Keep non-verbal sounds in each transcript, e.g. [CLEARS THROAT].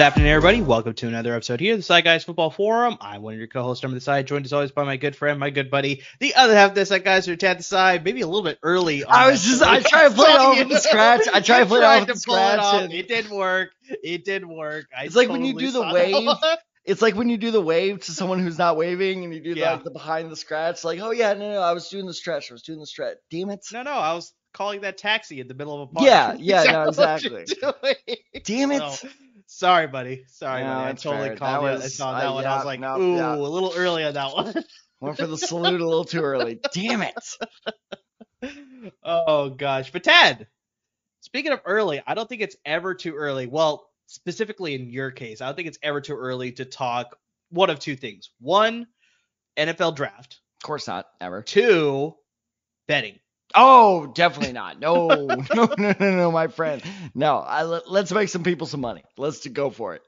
happening, everybody? Welcome to another episode here, the Desai Guys Football Forum. I'm one of your co-hosts on the side, joined as always by my good friend, my good buddy, the other half of the Desai Guys are at the side, maybe a little bit early. I was just, I tried to play it off from [LAUGHS] scratch. I tried to play it off from scratch. It, it didn't work. It didn't work. I it's like when you do the wave. [LAUGHS] It's like when you do the wave to someone who's not waving, and you do Yeah. like the behind the scratch. Like, oh yeah, no, no, I was doing the stretch. I was doing the stretch. Damn it. no, no, I was calling that taxi in the middle of a park. Yeah, yeah, [LAUGHS] no, That's what you're exactly. Damn it. So, sorry, buddy. Sorry, No, buddy. I totally fair. called That was- I- uh, that one. I was like, no, ooh, yeah. a little early on that one. [LAUGHS] Went for the salute a little too early. [LAUGHS] Damn it. oh gosh. But Tad, speaking of early, I don't think it's ever too early. Well, specifically in your case, I don't think it's ever too early to talk one of two things. One, NFL draft. Of course not. Ever. Two, betting. Oh, definitely not. No, [LAUGHS] no, no, no, no, my friend. No, I, let, let's make some people some money. Let's go for it.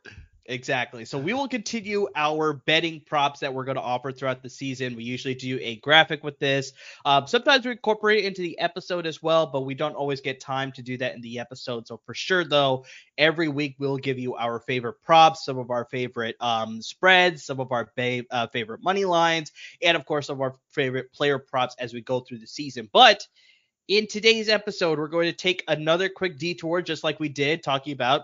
Exactly. So we will continue our betting props that we're going to offer throughout the season. We usually do a graphic with this. Um, sometimes we incorporate it into the episode as well, but we don't always get time to do that in the episode. So for sure, though, every week we'll give you our favorite props, some of our favorite um, spreads, some of our ba- uh, favorite money lines, and of course, some of our favorite player props as we go through the season. But in today's episode, we're going to take another quick detour, just like we did, talking about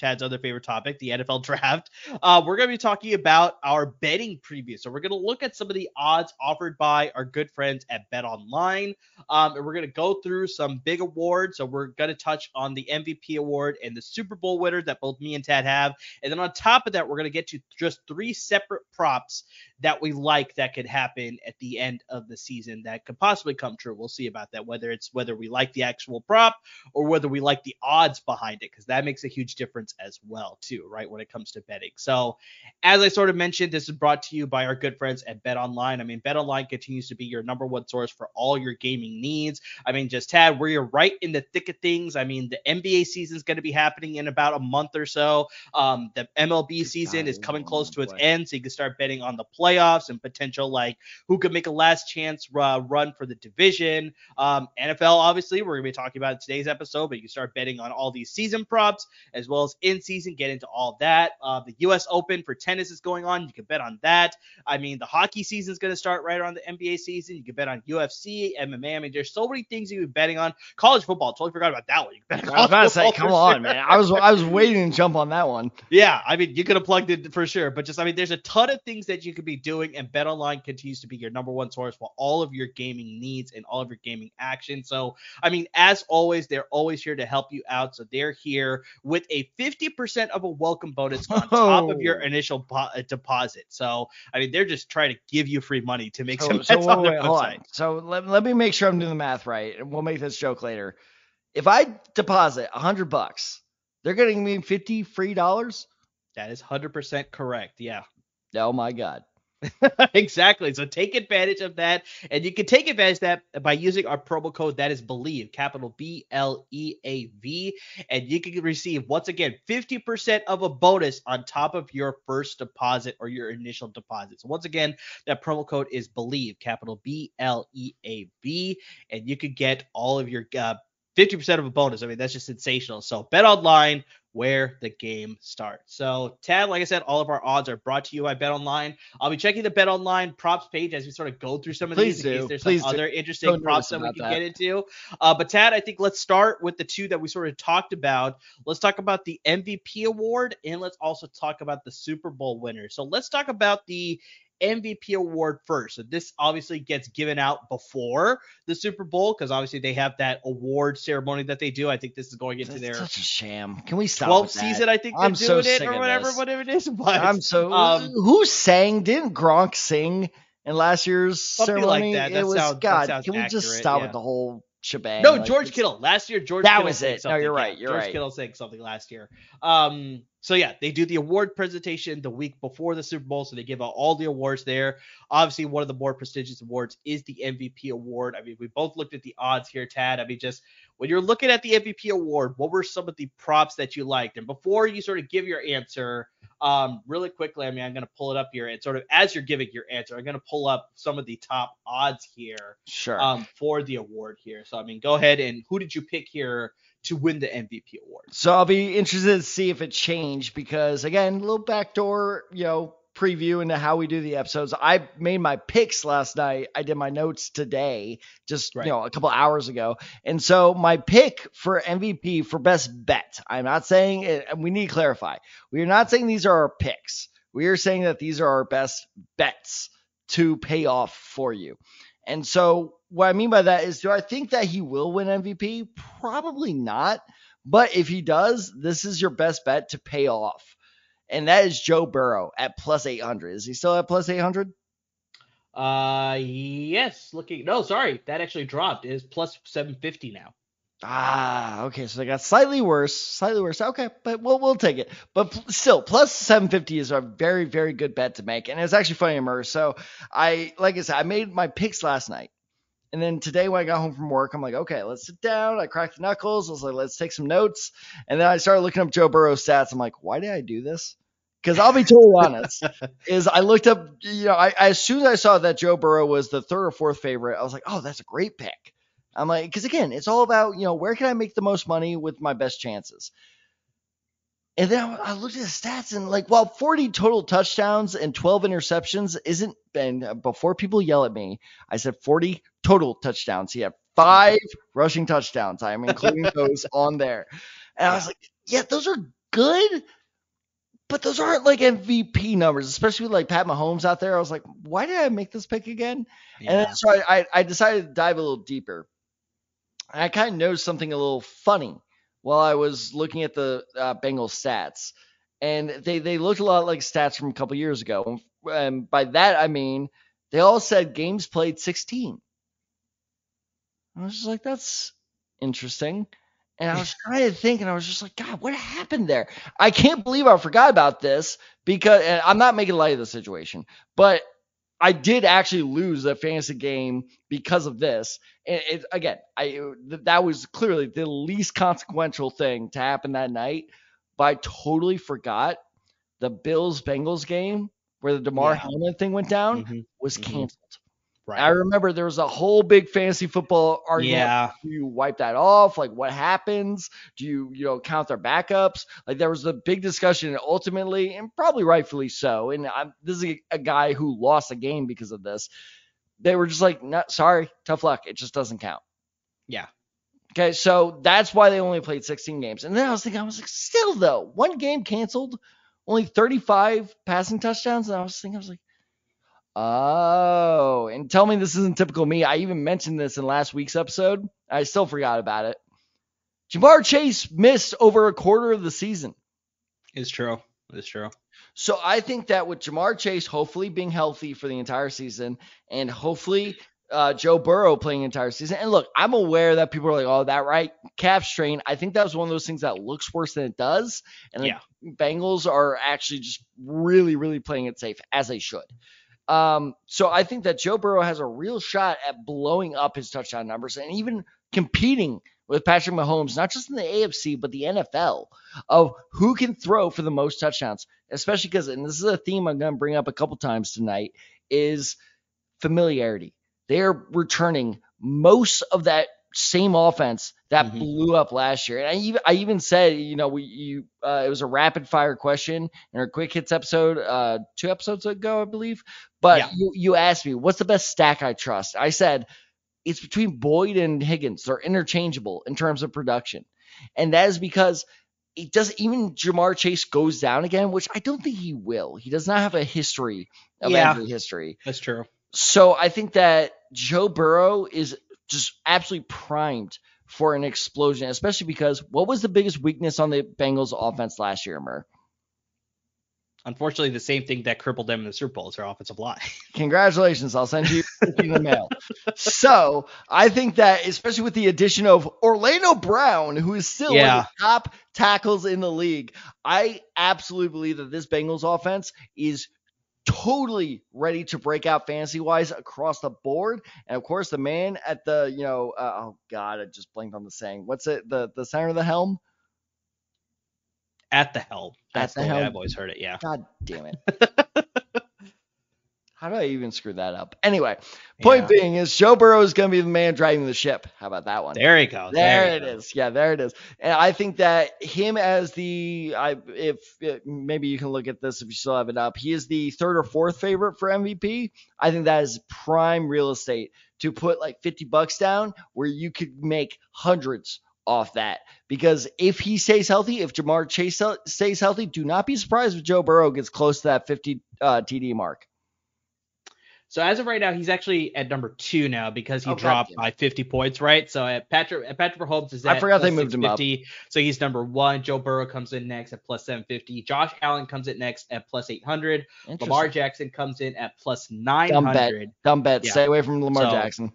Tad's other favorite topic, the NFL [LAUGHS] draft. Uh, we're going to be talking about our betting preview. So we're going to look at some of the odds offered by our good friends at Bet Online, um, and we're going to go through some big awards. So we're going to touch on the MVP award and the Super Bowl winner that both me and Tad have, and then on top of that, we're going to get to just three separate props that we like that could happen at the end of the season that could possibly come true. We'll see about that. Whether it's whether we like the actual prop or whether we like the odds behind it because that makes a huge difference as well too right when it comes to betting. So as i sort of mentioned this is brought to you by our good friends at bet online i mean bet online continues to be your number one source for all your gaming needs. I mean just tad where you're right in the thick of things. I mean the nba season is going to be happening in about a month or so. Um, the mlb season is coming close to its end so you can start betting on the playoffs and potential like who could make a last chance uh, run for the division. Um, NFL, obviously, we're going to be talking about today's episode, but you can start betting on all these season props as well as in season, get into all that. Uh, the U.S. Open for tennis is going on. You can bet on that. I mean, the hockey season is going to start right around the NBA season. You can bet on UFC, MMA. I mean, there's so many things you can be betting on. College football, totally forgot about that one. You can bet on I was about to say, come on, sure. man. I was I was waiting to jump on that one. Yeah, I mean, you could have plugged it for sure, but just, I mean, there's a ton of things that you could be doing, and BetOnline continues to be your number one source for all of your gaming needs and all of your gaming action. So, I mean, as always, they're always here to help you out. So, they're here with a 50% of a welcome bonus on top of your initial po- uh, deposit. So, I mean, they're just trying to give you free money to make So, some so on their wait, website. on. So let, let me make sure I'm doing the math right, and we'll make this joke later. If I deposit a hundred bucks, they're getting me fifty free dollars. That is 100% correct. Yeah. Oh my god. [LAUGHS] exactly. So take advantage of that. And you can take advantage of that by using our promo code that is believe, capital B L E A V. And you can receive, once again, 50% of a bonus on top of your first deposit or your initial deposit. So once again, that promo code is believe, capital B L E A V. And you could get all of your uh, 50% of a bonus. I mean, that's just sensational. So bet online where the game starts. So, Tad, like I said, all of our odds are brought to you by Bet Online. I'll be checking the Bet Online props page as we sort of go through some of Please these in do. case there's Please some do. other interesting So props that we can that. get into. Uh, but Tad, I think let's start with the two that we sort of talked about. Let's talk about the MVP award and let's also talk about the Super Bowl winner. So let's talk about the MVP award first. So this obviously gets given out before the Super Bowl because obviously they have that award ceremony that they do. I think this is going into That's their such a sham. Can we stop? 12th with that? season, I think they're I'm so doing it or of whatever, this. whatever it is. [LAUGHS] But I'm so. um, who sang? Didn't Gronk sing in last year's Something like ceremony? that. That it was sounds- God. sounds can we just stop yeah. with the whole shebang? no, Like, George Kittle. Last year, George That Kittle was it. No, you're right, you're George right. Kittle sang something last year. Um, so yeah, they do the award presentation the week before the Super Bowl, so they give out all the awards there. Obviously, one of the more prestigious awards is the MVP award. I mean, we both looked at the odds here, Tad. I mean, just when you're looking at the MVP award, what were some of the props that you liked? And before you sort of give your answer, um, really quickly, I mean, I'm going to pull it up here and sort of as you're giving your answer, I'm going to pull up some of the top odds here Sure. um, for the award here. So, I mean, go ahead and who did you pick here to win the MVP award? So I'll be interested to see if it changed because again, a little backdoor, you know, preview into how we do the episodes. I made my picks last night. I did my notes today, just Right. you know, a couple hours ago. And so my pick for MVP for best bet. I'm not saying it, and we need to clarify. We are not saying these are our picks. We are saying that these are our best bets to pay off for you. And so what I mean by that is do I think that he will win MVP? Probably not. But if he does, this is your best bet to pay off. And that is Joe Burrow at plus 800. Is he still at plus 800? Uh, yes, looking, no, sorry, that actually dropped. It is plus 750 now. Ah, okay. So they got slightly worse, slightly worse. Okay, but we'll we'll take it. But pl- still, plus 750 is a very very good bet to make, and it's actually funny, Amar. So I, like I said, I made my picks last night, and then today when I got home from work, I'm like, okay, let's sit down. I cracked the knuckles. I was like, let's take some notes, and then I started looking up Joe Burrow's stats. I'm like, why did I do this? Because I'll be totally honest, [LAUGHS] is I looked up, you know, I, as soon as I saw that Joe Burrow was the third or fourth favorite, I was like, oh, that's a great pick. I'm like, because again, it's all about, you know, where can I make the most money with my best chances? And then I, I looked at the stats and like, while 40 total touchdowns and 12 interceptions isn't, been uh, before people yell at me, I said 40 total touchdowns. He had five rushing touchdowns. I am including [LAUGHS] those on there. And I was like, yeah, those are good, but those aren't like MVP numbers, especially with like Pat Mahomes out there. I was like, why did I make this pick again? And then so I, I, I decided to dive a little deeper. And I kind of noticed something a little funny while I was looking at the uh, Bengals stats. And they, they looked a lot like stats from a couple years ago. And by that, I mean, they all said games played 16. I was just like, that's interesting. And I was trying to think, and I was just like, God, what happened there? I can't believe I forgot about this because I'm not making light of the situation, but I did actually lose a fantasy game because of this. And it, again, I th- that was clearly the least consequential thing to happen that night. But I totally forgot the Bills Bengals game where the Damar Yeah. Hamlin thing went down Mhm, was mhm. canceled. Right. I remember there was a whole big fantasy football argument. yeah. Do you wipe that off? Like, what happens? Do you, you know, count their backups? Like, there was a big discussion, and ultimately, and probably rightfully so. And I'm, this is a, a guy who lost a game because of this. They were just like, no, sorry, tough luck. It just doesn't count. Yeah. Okay, so that's why they only played 16 games. And then I was thinking, I was like, still though, one game canceled, only 35 passing touchdowns. And I was thinking, I was like, oh, and tell me this isn't typical me. I even mentioned this in last week's episode. I still forgot about it. Ja'Marr Chase missed over a quarter of the season. It's true. It's true. So I think that with Ja'Marr Chase hopefully being healthy for the entire season and hopefully uh, Joe Burrow playing the entire season. And look, I'm aware that people are like, oh, that right calf strain. I think that was one of those things that looks worse than it does. And Yeah. the Bengals are actually just really, really playing it safe as they should. Um, so I think that Joe Burrow has a real shot at blowing up his touchdown numbers and even competing with Patrick Mahomes, not just in the AFC, but the NFL of who can throw for the most touchdowns, especially because, and this is a theme I'm going to bring up a couple times tonight, is familiarity. They are returning most of that same offense that Mhm. blew up last year. And I even I even said, you know, we you uh, it was a rapid fire question in our quick hits episode uh two episodes ago, I believe. But Yeah. you you asked me, what's the best stack I trust? I said it's between Boyd and Higgins. They're interchangeable in terms of production. And that is because it doesn't even Ja'Marr Chase goes down again, which I don't think he will. He does not have a history of Yeah. injury history. That's true. So I think that Joe Burrow is just absolutely primed for an explosion, especially because what was the biggest weakness on the Bengals offense last year, Mer? Unfortunately, the same thing that crippled them in the Super Bowl is their offensive line. [LAUGHS] Congratulations. I'll send you in the mail. So I think that, especially with the addition of Orlando Brown, who is still one of the top tackles in the league, I absolutely believe that this Bengals offense is totally ready to break out fantasy wise across the board. And of course, the man at the, you know, uh, oh God, I just blinked on the saying. What's it? The the center of the helm? At the helm. That's the the, way helm. I've always heard it. Yeah. God damn it. [LAUGHS] How do I even screw that up? Anyway, point Yeah. being is Joe Burrow is going to be the man driving the ship. How about that one? There you go. There, you it go. is. Yeah, there it is. And I think that him as the, I if maybe you can look at this if you still have it up. He is the third or fourth favorite for MVP. I think that is prime real estate to put like 50 bucks down where you could make hundreds off that. Because if he stays healthy, if Ja'Marr Chase stays healthy, do not be surprised if Joe Burrow gets close to that 50 uh, TD mark. So as of right now, he's actually at number two now because he Oh, dropped by 50 points, right? So at Patrick at Patrick Mahomes is I at forgot they plus moved him up. 650, So he's number one. Joe Burrow comes in next at plus 750. Josh Allen comes in next at plus 800. Lamar Jackson comes in at plus Dumb bet. Dumb bet. Yeah. Stay away from Lamar So- Jackson.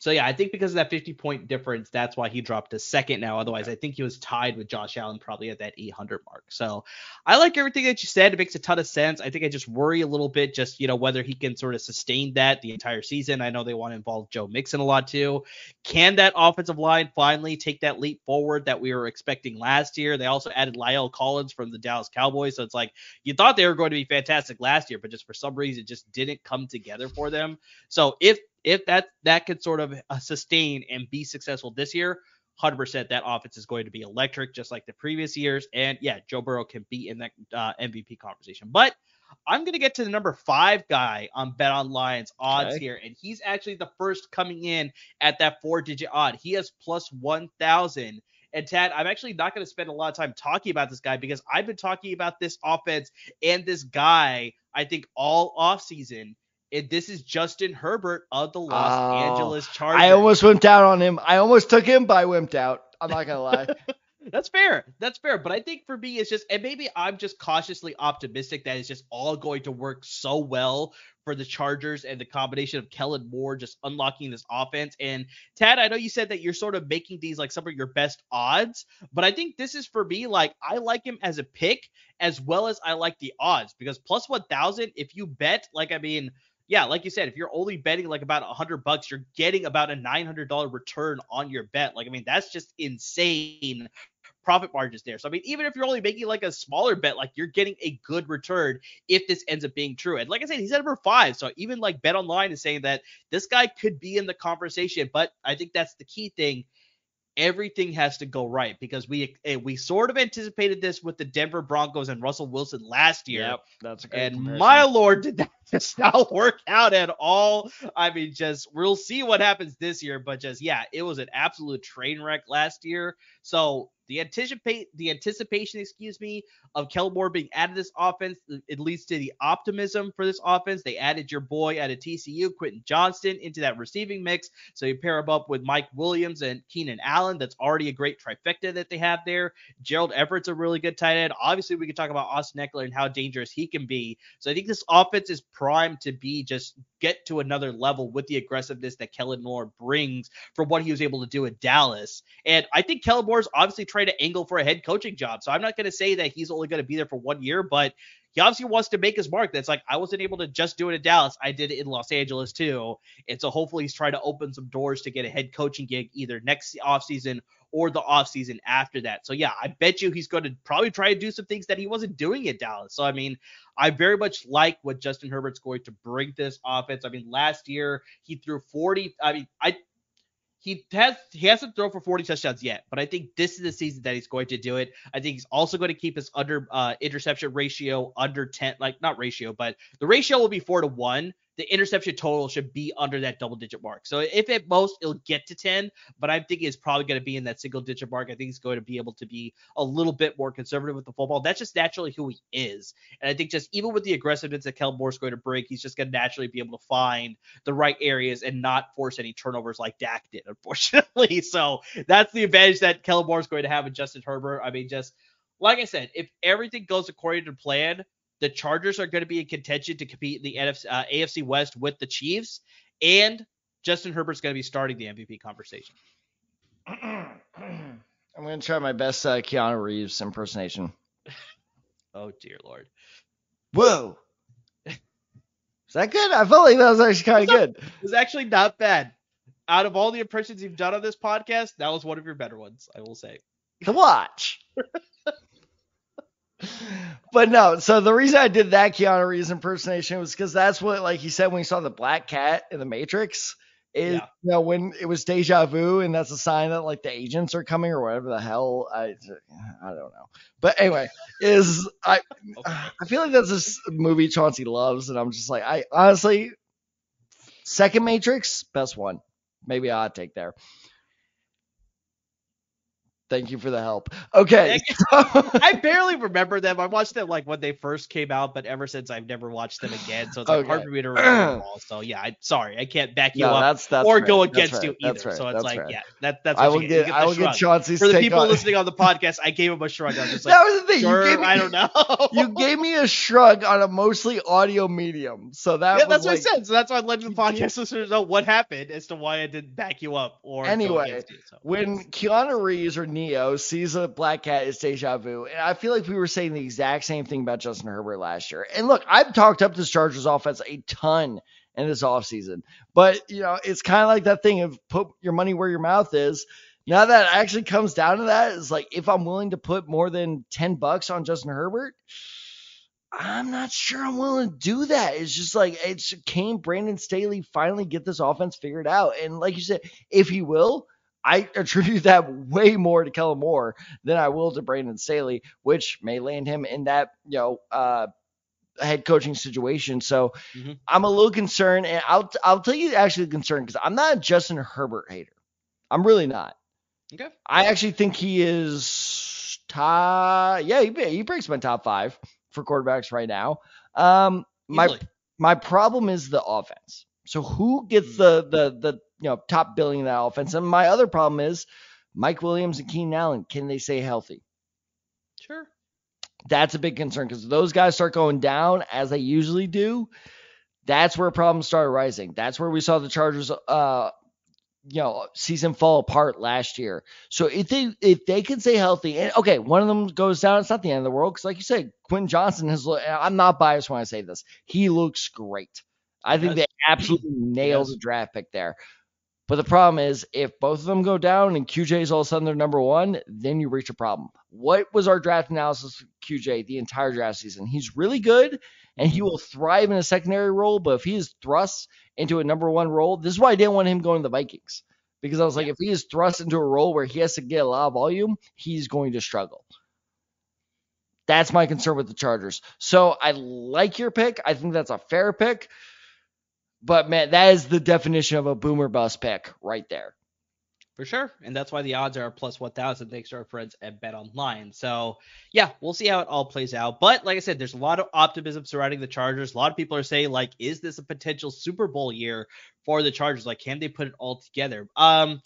So yeah, I think because of that 50 point difference, that's why he dropped to second now. Otherwise, I think he was tied with Josh Allen probably at that 800 mark. So I like everything that you said. It makes a ton of sense. I think I just worry a little bit, just you know whether he can sort of sustain that the entire season. I know they want to involve Joe Mixon a lot too. Can that offensive line finally take that leap forward that we were expecting last year? They also added La'el Collins from the Dallas Cowboys, so it's like you thought they were going to be fantastic last year, but just for some reason, it just didn't come together for them. So if if that that could sort of uh, sustain and be successful this year, 100% that offense is going to be electric, just like the previous years. And yeah, Joe Burrow can be in that uh, MVP conversation. But I'm going to get to the number five guy on Bet Online's odds Okay. here, and he's actually the first coming in at that four-digit odd. He has plus 1,000. And Tad, I'm actually not going to spend a lot of time talking about this guy because I've been talking about this offense and this guy, I think, all offseason. And this is Justin Herbert of the Los Oh, Angeles Chargers. I almost wimped out on him. I almost took him, but I wimped out. I'm not gonna lie. [LAUGHS] That's fair. That's fair. But I think for me, it's just, and maybe I'm just cautiously optimistic that it's just all going to work so well for the Chargers and the combination of Kellen Moore just unlocking this offense. And Tad, I know you said that you're sort of making these like some of your best odds, but I think this is for me, like, I like him as a pick as well as I like the odds because plus 1,000, if you bet, like, I mean, yeah, like you said, if you're only betting like about a hundred bucks, you're getting about a nine hundred dollar return on your bet. Like, I mean, that's just insane profit margins there. So I mean, even if you're only making like a smaller bet, like you're getting a good return if this ends up being true. And like I said, he's at number five. So even like Bet Online is saying that this guy could be in the conversation. But I think that's the key thing. Everything has to go right because we eh, we sort of anticipated this with the Denver Broncos and Russell Wilson last year. Yep, that's a And my lord, did that just [LAUGHS] not work out at all? I mean, just we'll see what happens this year, but just yeah, it was an absolute train wreck last year. So the anticipate the anticipation, excuse me, of Kellen Moore being added to this offense, it leads to the optimism for this offense. They added your boy out of TCU, Quentin Johnston, into that receiving mix. So you pair him up with Mike Williams and Keenan Allen. That's already a great trifecta that they have there. Gerald Everett's a really good tight end. Obviously, we can talk about Austin Ekeler and how dangerous he can be. So I think this offense is primed to be just get to another level with the aggressiveness that Kellen Moore brings from what he was able to do at Dallas. And I think Kellen Moore's obviously trying to angle for a head coaching job. So I'm not going to say that he's only going to be there for one year, but he obviously wants to make his mark. That's like I wasn't able to just do it in Dallas. I did it in Los Angeles too. And so hopefully he's trying to open some doors to get a head coaching gig either next offseason or the offseason after that. So yeah, I bet you he's going to probably try to do some things that he wasn't doing at Dallas. So I mean, I very much like what Justin Herbert's going to bring this offense. I mean, last year he threw 40. I mean, I he has he hasn't thrown for 40 touchdowns yet, but I think this is the season that he's going to do it. I think he's also going to keep his under uh, interception ratio under 10, like not ratio, but the ratio will be four to one. The interception total should be under that double digit mark. So if at most it'll get to 10, but I'm thinking it's probably going to be in that single digit mark. I think he's going to be able to be a little bit more conservative with the football. That's just naturally who he is. And I think just even with the aggressiveness that Kellen Moore's going to bring, he's just going to naturally be able to find the right areas and not force any turnovers like Dak did, [LAUGHS] unfortunately. So that's the advantage that Kellen Moore's going to have with Justin Herbert. I mean, just like I said, if everything goes according to plan, the Chargers are going to be in contention to compete in the NFC, uh, AFC West with the Chiefs, and Justin Herbert's going to be starting the MVP conversation. [CLEARS THROAT] I'm gonna try my best uh, Keanu Reeves impersonation. [LAUGHS] Oh dear lord. Whoa. [LAUGHS] Is that good? I felt like that was actually kind of good. It was actually not bad. Out of all the impressions you've done on this podcast, that was one of your better ones, I will say. The watch. [LAUGHS] but no, so the reason I did that Keanu Reeves impersonation was because that's what, like he said when he saw the black cat in the Matrix, is Yeah. you know when it was deja vu, and that's a sign that like the agents are coming or whatever the hell. I I don't know, but anyway, is I Okay. I feel like that's this movie Chauncey loves, and I'm just like I honestly second Matrix best one, maybe I'll take there. Thank you for the help. Okay. [LAUGHS] I barely remember them. I watched them like when they first came out, but ever since I've never watched them again. So it's like hard for me to remember them [CLEARS THROAT] all. So yeah, I'm sorry. I can't back you no, up that's that's or fair. go against fair. you either. Fair. So it's That's like, yeah, that, that's I what will you get, You I will get. Chauncey's For the people on- listening on the podcast, I gave him a shrug. I was just [LAUGHS] like, that was the thing. sure, you gave me, I don't know. [LAUGHS] you gave me a shrug on a mostly audio medium, so that yeah, was that's like, what I said. So that's why I let the podcast listeners know what happened as to why I didn't back you up or Anyway, you. So. when Keanu Reeves or Neo sees a black cat, it's deja vu. And I feel like we were saying the exact same thing about Justin Herbert last year. And look, I've talked up this Chargers offense a ton in this offseason. But, you know, it's kind of like that thing of put your money where your mouth is. Now that actually comes down to that, is like if I'm willing to put more than 10 bucks on Justin Herbert, I'm not sure I'm willing to do that. It's just like it's can Brandon Staley finally get this offense figured out? And like you said, if he will, I attribute that way more to Kellen Moore than I will to Brandon Staley, which may land him in that, you know, uh, head coaching situation. So Mhm. I'm a little concerned, and I'll I'll tell you actually the concern because I'm not a Justin Herbert hater. I'm really not. Okay. I actually think he is top. Yeah, he, he breaks my top five for quarterbacks right now. Um, my Easily. my problem is the offense. So who gets Hmm. the the the you know top billing in that offense? And my other problem is Mike Williams and Keenan Allen. Can they stay healthy? Sure. That's a big concern because those guys start going down as they usually do. That's where problems start rising. That's where we saw the Chargers uh you know season fall apart last year. So if they if they can stay healthy and okay, one of them goes down, it's not the end of the world because like you said, Quinn Johnston has. I'm not biased when I say this. He looks great. I think Yes. they absolutely nailed Yes. the draft pick there. But the problem is, if both of them go down and QJ is all of a sudden their number one, then you reach a problem. What was our draft analysis QJ the entire draft season? He's really good and he mm-hmm. will thrive in a secondary role, but if he is thrust into a number one role, this is why I didn't want him going to the Vikings. Because I was like, if he is thrust into a role where he has to get a lot of volume, he's going to struggle. That's my concern with the Chargers. So I like your pick. I think that's a fair pick. But man, that is the definition of a boomer bust pick right there. For sure. And that's why the odds are plus 1,000 thanks to our friends at Bet Online. So, yeah, we'll see how it all plays out. But like I said, there's a lot of optimism surrounding the Chargers. A lot of people are saying, like, is this a potential Super Bowl year for the Chargers? Like, can they put it all together? Um,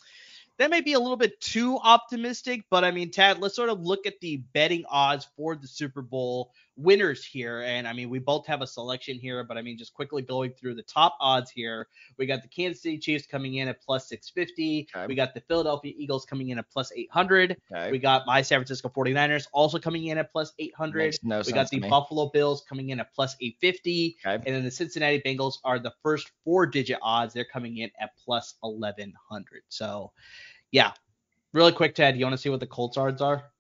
that may be a little bit too optimistic, but I mean, Tad, let's sort of look at the betting odds for the Super Bowl winners here. And I mean, we both have a selection here, but I mean, just quickly going through the top odds here. We got the Kansas City Chiefs coming in at plus 650. Okay. We got the Philadelphia Eagles coming in at plus 800. Okay. We got my San Francisco 49ers also coming in at plus 800. Makes no we got the. Buffalo Bills coming in at plus 850. Okay. And then the Cincinnati Bengals are the first four digit odds. They're coming in at plus 1100. So, yeah. Really quick, Tad, you want to see what the Colts odds are?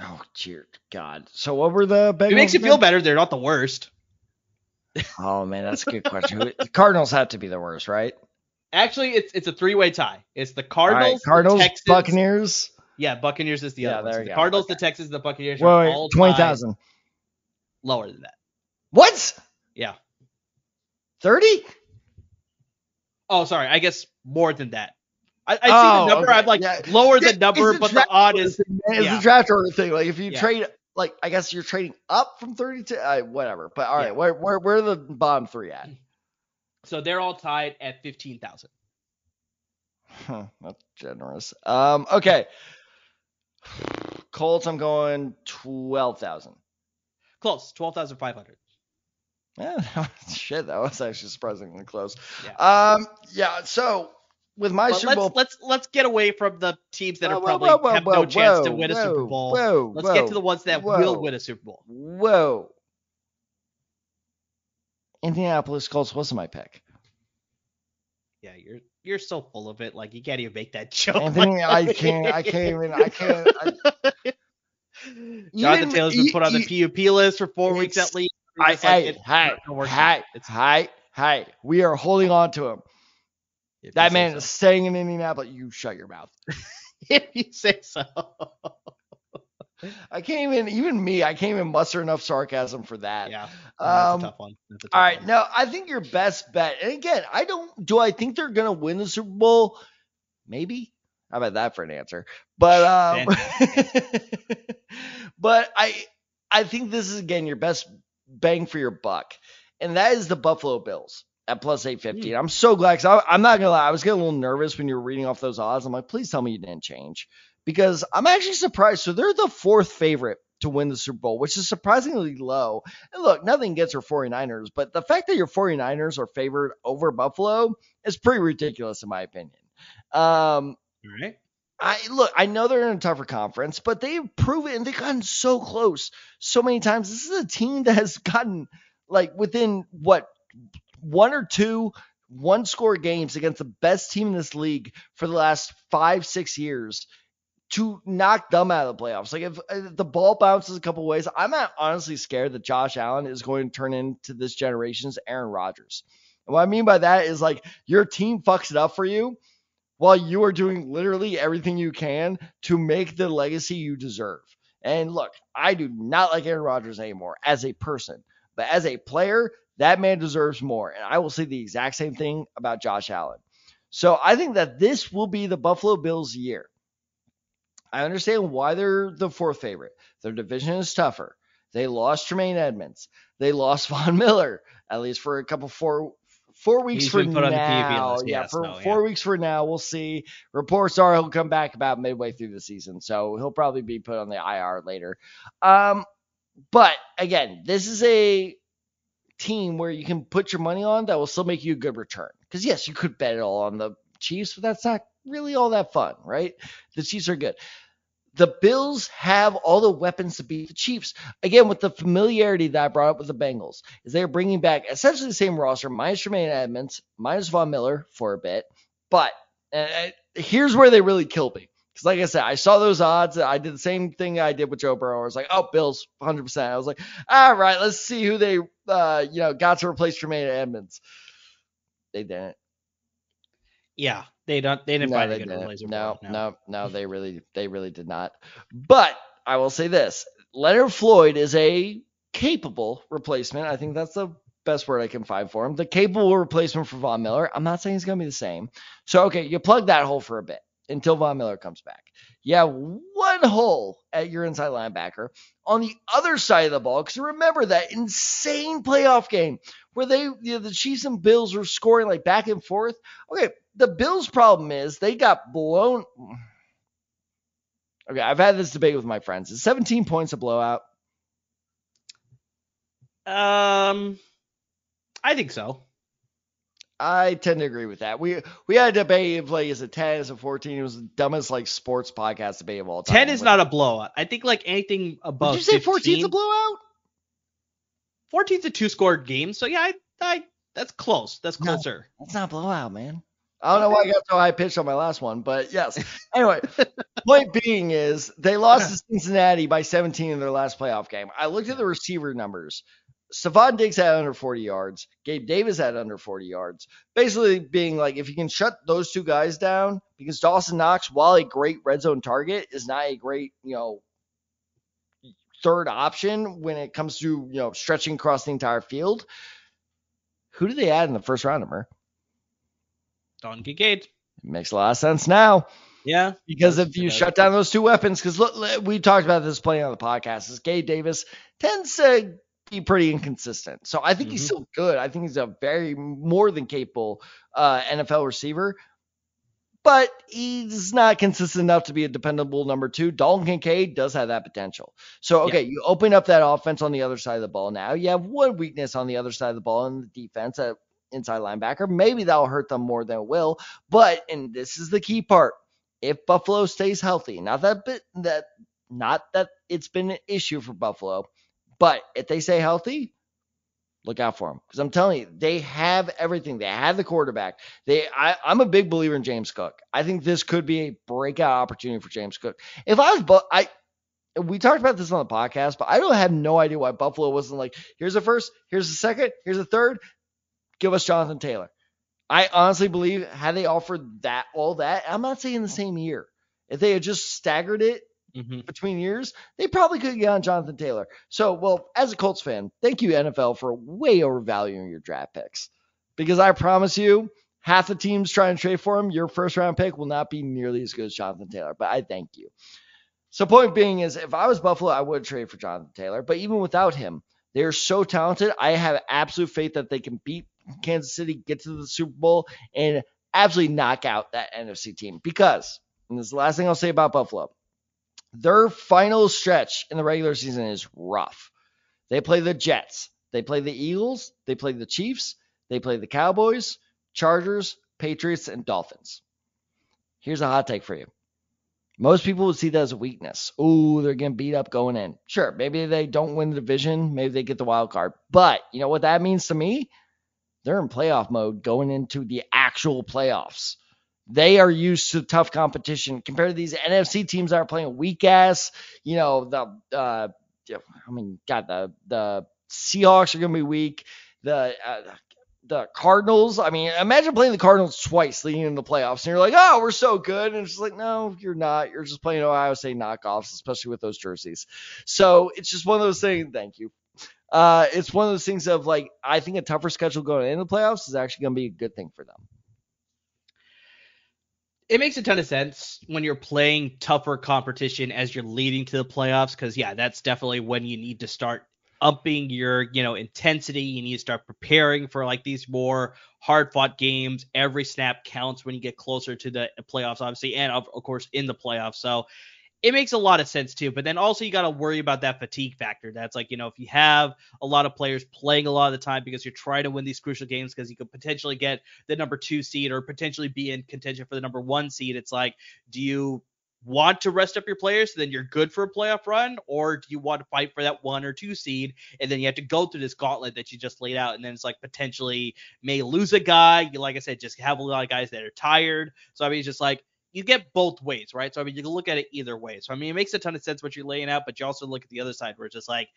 Oh, dear God. So what were the Bengals? It makes you feel better. They're not the worst. Oh man, that's a good question. The Cardinals have to be the worst, right? Actually, it's it's a three way tie. It's the All right, Cardinals, Cardinals, the Texans. Buccaneers. Yeah, Buccaneers is the Yeah, other one. So the go. Cardinals, Okay. the Texans, the Buccaneers are Wait, all wait, twenty thousand. lower than that. What? Yeah. Thirty? Oh, sorry. I guess more than that. I, I see Oh, the number. okay. I'm like Yeah. lower the number, but the odd is thing, man. It's a draft order thing. Like if you Yeah. trade, like I guess you're trading up from thirty to uh, whatever. But all right, Yeah. where where where are the bottom three at? so they're all tied at fifteen thousand. Huh, that's generous. Um, okay. Colts, I'm going twelve thousand. Close, twelve thousand five hundred. Yeah, [LAUGHS] shit, that was actually surprisingly close. Yeah. Um, yeah. So with my But Super let's Bowl, let's let's get away from the teams that Whoa, are probably whoa, whoa, have no chance to win a Super Bowl. Whoa, let's get to the ones that will win a Super Bowl. Whoa. Indianapolis Colts wasn't my pick. Yeah, you're you're so full of it. Like you can't even make that [LAUGHS] joke. Anthony, I [LAUGHS] can't. I can't even. I can't. I, [LAUGHS] Jonathan Taylor's been put on the PUP list for four weeks at least. I, It's like, hey, it's hey, not gonna work out. hey, It's- hey, hey. We are holding on to him. If That man so. is staying in Indianapolis. You shut your mouth. [LAUGHS] if you say so. [LAUGHS] I can't even. Even me, I can't even muster enough sarcasm for that. yeah, that's Um, a tough one. That's a tough All right, one. no, I think your best bet, and again, I don't. Do I think they're gonna win the Super Bowl? Maybe. How about that for an answer? But um, [LAUGHS] but I I think this is again your best bang for your buck, and that is the Buffalo Bills at plus eight fifty. Hmm. I'm so glad because I'm not gonna lie, I was getting a little nervous when you were reading off those odds. I'm like, please tell me you didn't change because I'm actually surprised. So they're the fourth favorite to win the Super Bowl, which is surprisingly low. And look, nothing gets your 49ers, but the fact that your 49ers are favored over Buffalo is pretty ridiculous in my opinion. Um, All right. I look, I know they're in a tougher conference, but they've proven and they've gotten so close so many times. This is a team that has gotten like within what one or two one score games against the best team in this league for the last five, six years to knock them out of the playoffs. Like if, if the ball bounces a couple ways, I'm not honestly scared that Josh Allen is going to turn into this generation's Aaron Rodgers. And what I mean by that is like your team fucks it up for you while you are doing literally everything you can to make the legacy you deserve. And look, I do not like Aaron Rodgers anymore as a person, but as a player, that man deserves more. And I will say the exact same thing about Josh Allen. So I think that this will be the Buffalo Bills year. I understand why they're the fourth favorite. Their division is tougher. They lost Tremaine Edmunds. They lost [LAUGHS] Von Miller, at least for a couple four four weeks He's for been put on the now. list, yeah, yes, for no, yeah. four weeks for now. We'll see. Reports are he'll come back about midway through the season, so he'll probably be put on the IR later. Um, but again, this is a team where you can put your money on that will still make you a good return. Because yes, you could bet it all on the Chiefs, but that's not really all that fun, right? The Chiefs are good. The Bills have all the weapons to beat the Chiefs. Again, with the familiarity that I brought up with the Bengals, is they're bringing back essentially the same roster, minus Tremaine Edmunds, minus Von Miller for a bit. But uh, here's where they really killed me. Because, like I said, I saw those odds. I did the same thing I did with Joe Burrow. I was like, oh, Bills, 100%. I was like, all right, let's see who they, uh, you know, got to replace Tremaine Edmunds. They didn't. Yeah, they don't. They didn't No, find they a good didn't. replacer. No, for no, no, they really, they really did not. But I will say this: Leonard Floyd is a capable replacement. I think that's the best word I can find for him. The capable replacement for Von Miller. I'm not saying he's going to be the same. So okay, you plug that hole for a bit until Von Miller comes back. Yeah, one hole at your inside linebacker. On the other side of the ball, because remember that insane playoff game where they, you know, the Chiefs and Bills were scoring like back and forth. Okay, the Bills' problem is they got blown. Okay, I've had this debate with my friends. Is 17 points a blowout? Um, I think so. I tend to agree with that. We we had a debate of like is it 10, is it 14? It was the dumbest like sports podcast debate of all time. Ten is Like, not a blowout. I think like anything above. Did you say 14 is a blowout? 14 is a two scored game. So yeah, I, I that's close. That's No. closer. That's not a blowout, man. I don't know why I got so high pitched on my last one, but yes. Anyway, point being is they lost to [LAUGHS] Cincinnati by 17 in their last playoff game. I looked at the receiver numbers. Stefon Diggs had under 40 yards. Gabe Davis had under 40 yards. Basically, being like, if you can shut those two guys down, because Dawson Knox, while a great red zone target, is not a great, you know, third option when it comes to, you know, stretching across the entire field. Who did they add in the first round, of Mer? Don Kincaid. It makes a lot of sense now. Yeah. Because if you shut down those two weapons, because look, we talked about this playing on the podcast, is Gabe Davis tends to be pretty inconsistent. So I think he's Mhm. still good. I think he's a very more than capable uh, NFL receiver, but he's not consistent enough to be a dependable number two. Dalton Kincaid does have that potential. So okay, you open up that offense on the other side of the ball. Now you have one weakness on the other side of the ball in the defense at inside linebacker. Maybe that'll hurt them more than it will. But and this is the key part if Buffalo stays healthy, not that bit that not that it's been an issue for Buffalo, but if they stay healthy, look out for them because I'm telling you, they have everything. They have the quarterback. They, I, I'm a big believer in James Cook. I think this could be a breakout opportunity for James Cook. If I was, but I, we talked about this on the podcast, but I don't have no idea why Buffalo wasn't like, here's the first, here's the second, here's the third. Give us Jonathan Taylor. I honestly believe had they offered that all that, I'm not saying the same year. If they had just staggered it mm-hmm. between years, they probably could get on Jonathan Taylor. So, well, as a Colts fan, thank you NFL for way overvaluing your draft picks. Because I promise you, half the teams trying to trade for him, your first round pick will not be nearly as good as Jonathan Taylor. But I thank you. So, point being is, if I was Buffalo, I would trade for Jonathan Taylor. But even without him, they are so talented. I have absolute faith that they can beat Kansas City, get to the Super Bowl, and absolutely knock out that NFC team. Because, and this is the last thing I'll say about Buffalo, their final stretch in the regular season is rough. They play the Jets, they play the Eagles, they play the Chiefs, they play the Cowboys, Chargers, Patriots, and Dolphins. Here's a hot take for you. Most people would see that as a weakness. Oh, they're getting beat up going in. Sure, maybe they don't win the division. Maybe they get the wild card. But you know what that means to me? They're in playoff mode going into the actual playoffs. They are used to tough competition compared to these NFC teams that are playing weak ass. You know the uh, I mean, God, the the Seahawks are going to be weak. The uh, the Cardinals. I mean, imagine playing the Cardinals twice leading into the playoffs, and you're like, oh, we're so good, and it's like, no, you're not. You're just playing Ohio State knockoffs, especially with those jerseys. So it's just one of those things. Thank you. Uh, it's one of those things of like, I think a tougher schedule going into the playoffs is actually going to be a good thing for them it makes a ton of sense when you're playing tougher competition as you're leading to the playoffs because yeah that's definitely when you need to start upping your you know intensity. You need to start preparing for like these more hard fought games. Every snap counts when you get closer to the playoffs obviously and of, of course in the playoffs. So it makes a lot of sense too. But then also you got to worry about that fatigue factor. That's like, you know, if you have a lot of players playing a lot of the time because you're trying to win these crucial games because you could potentially get the number two seed or potentially be in contention for the number one seed, it's like, do you want to rest up your players so then you're good for a playoff run or do you want to fight for that one or two seed and then you have to go through this gauntlet that you just laid out and then it's like potentially may lose a guy you like i said just have a lot of guys that are tired so i mean it's just like you get both ways, right? So I mean, you can look at it either way. So I mean, it makes a ton of sense what you're laying out, but you also look at the other side where it's just like,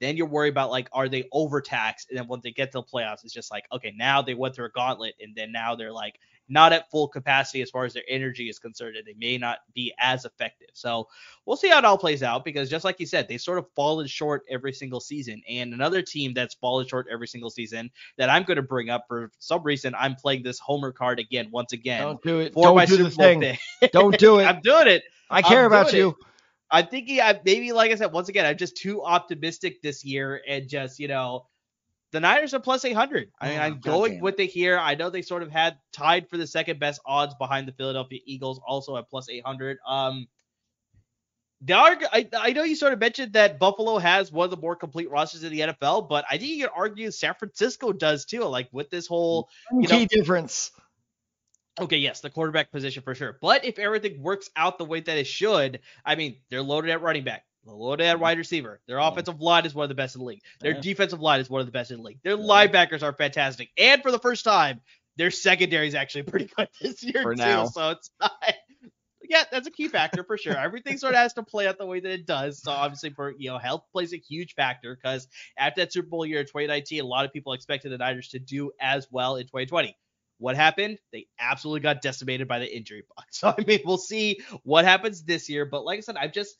then you're worried about like, are they overtaxed? And then once they get to the playoffs, it's just like, okay, now they went through a gauntlet, and then now they're like not at full capacity as far as their energy is concerned, and they may not be as effective. So we'll see how it all plays out because just like you said, they sort of fallen short every single season. And another team that's fallen short every single season that I'm going to bring up for some reason, I'm playing this homer card again, once again. Don't do it. Don't do the thing. [LAUGHS] Don't do it. I'm doing it. I care I'm about you. It. I'm thinking I maybe like I said once again I'm just too optimistic this year and just you know the Niners are plus 800. I mean, oh, I'm going with it here. I know they sort of had tied for the second best odds behind the Philadelphia Eagles, also at plus 800. Um, Dark, I, I know you sort of mentioned that Buffalo has one of the more complete rosters in the NFL, but I think you could argue San Francisco does too. Like with this whole you key know, difference. Okay, yes, the quarterback position for sure. But if everything works out the way that it should, I mean, they're loaded at running back. Loaded at wide receiver. Their mm-hmm. offensive line is one of the best in the league. Their defensive line is one of the best in the league. Their linebackers are fantastic. And for the first time, their secondary is actually [LAUGHS] pretty good this year for too. Now. So it's not. [LAUGHS] Yeah, that's a key factor for sure. Everything sort of has to play out the way that it does. So obviously, for you know, health plays a huge factor because after that Super Bowl year in 2019, a lot of people expected the Niners to do as well in 2020. What happened? They absolutely got decimated by the injury bug. [LAUGHS] So I mean, we'll see what happens this year. But like I said, I've just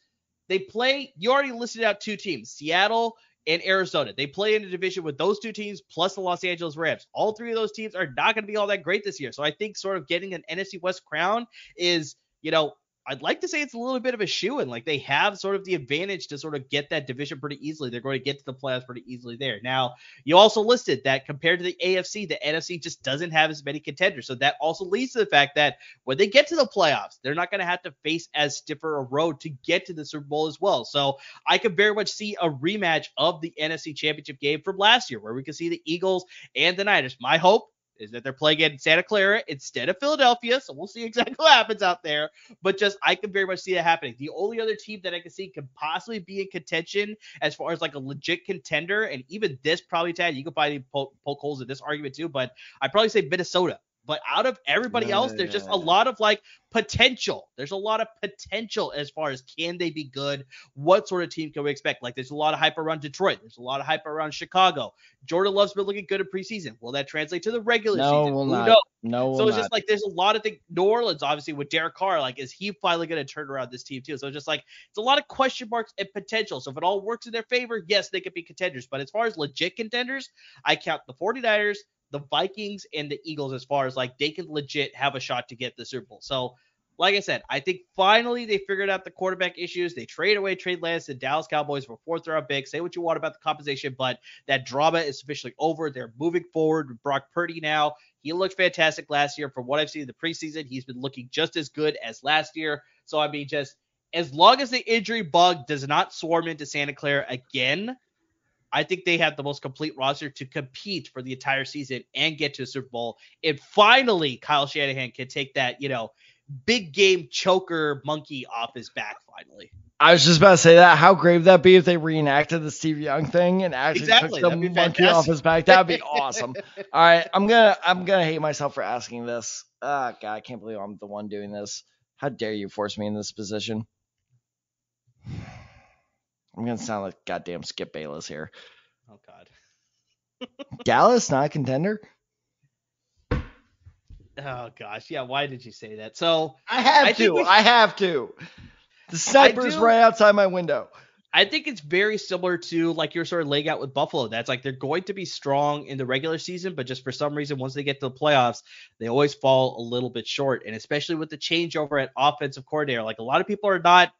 they play, you already listed out two teams, Seattle and Arizona. They play in a division with those two teams plus the Los Angeles Rams. All three of those teams are not going to be all that great this year. So I think sort of getting an NFC West crown is, you know, I'd like to say it's a little bit of a shoe in. Like they have sort of the advantage to sort of get that division pretty easily. They're going to get to the playoffs pretty easily there. Now, you also listed that compared to the AFC, the NFC just doesn't have as many contenders. So that also leads to the fact that when they get to the playoffs, they're not going to have to face as stiffer a road to get to the Super Bowl as well. So I could very much see a rematch of the NFC Championship game from last year where we could see the Eagles and the Niners. My hope is that they're playing in Santa Clara instead of Philadelphia. So we'll see exactly [LAUGHS] what happens out there. But just I can very much see that happening. The only other team that I can see could possibly be in contention as far as like a legit contender, and even this probably Tad, you can probably poke, poke holes in this argument too. But I'd probably say Minnesota. But out of everybody Yeah, else, there's just a lot of like potential. There's a lot of potential as far as can they be good? What sort of team can we expect? Like there's a lot of hype around Detroit. There's a lot of hype around Chicago. Jordan Love's been looking good in preseason. Will that translate to the regular No, season? will Who not. knows? No, So it's just not. like there's a lot of things. New Orleans, obviously, with Derek Carr, like, is he finally going to turn around this team too? So it's just like it's a lot of question marks and potential. So if it all works in their favor, yes, they could be contenders. But as far as legit contenders, I count the 49ers, the Vikings, and the Eagles as far as like they can legit have a shot to get the Super Bowl. So like I said, I think finally they figured out the quarterback issues. They trade away Trey Lance and Dallas Cowboys for fourth round pick. Say what you want about the compensation, but that drama is officially over. They're moving forward with Brock Purdy now. He looked fantastic last year. From what I've seen in the preseason, he's been looking just as good as last year. So I mean, just as long as the injury bug does not swarm into Santa Clara again, I think they have the most complete roster to compete for the entire season and get to a Super Bowl. And finally, Kyle Shanahan can take that, you know, big game choker monkey off his back finally. I was just about to say that. How great would that be if they reenacted the Steve Young thing and actually Exactly, took the monkey off his back? That'd be awesome. All right, I'm gonna I'm gonna hate myself for asking this. Ah, God, I can't believe I'm the one doing this. How dare you force me in this position? I'm gonna sound like goddamn Skip Bayless here. Oh God. [LAUGHS] Dallas not a contender. Oh gosh. Yeah. Why did you say that? So I have I to. we- I have to. The sniper's right outside my window. I think it's very similar to like you're sort of laying out with Buffalo. That's like they're going to be strong in the regular season, but just for some reason, once they get to the playoffs, they always fall a little bit short. And especially with the changeover at offensive coordinator, like a lot of people are not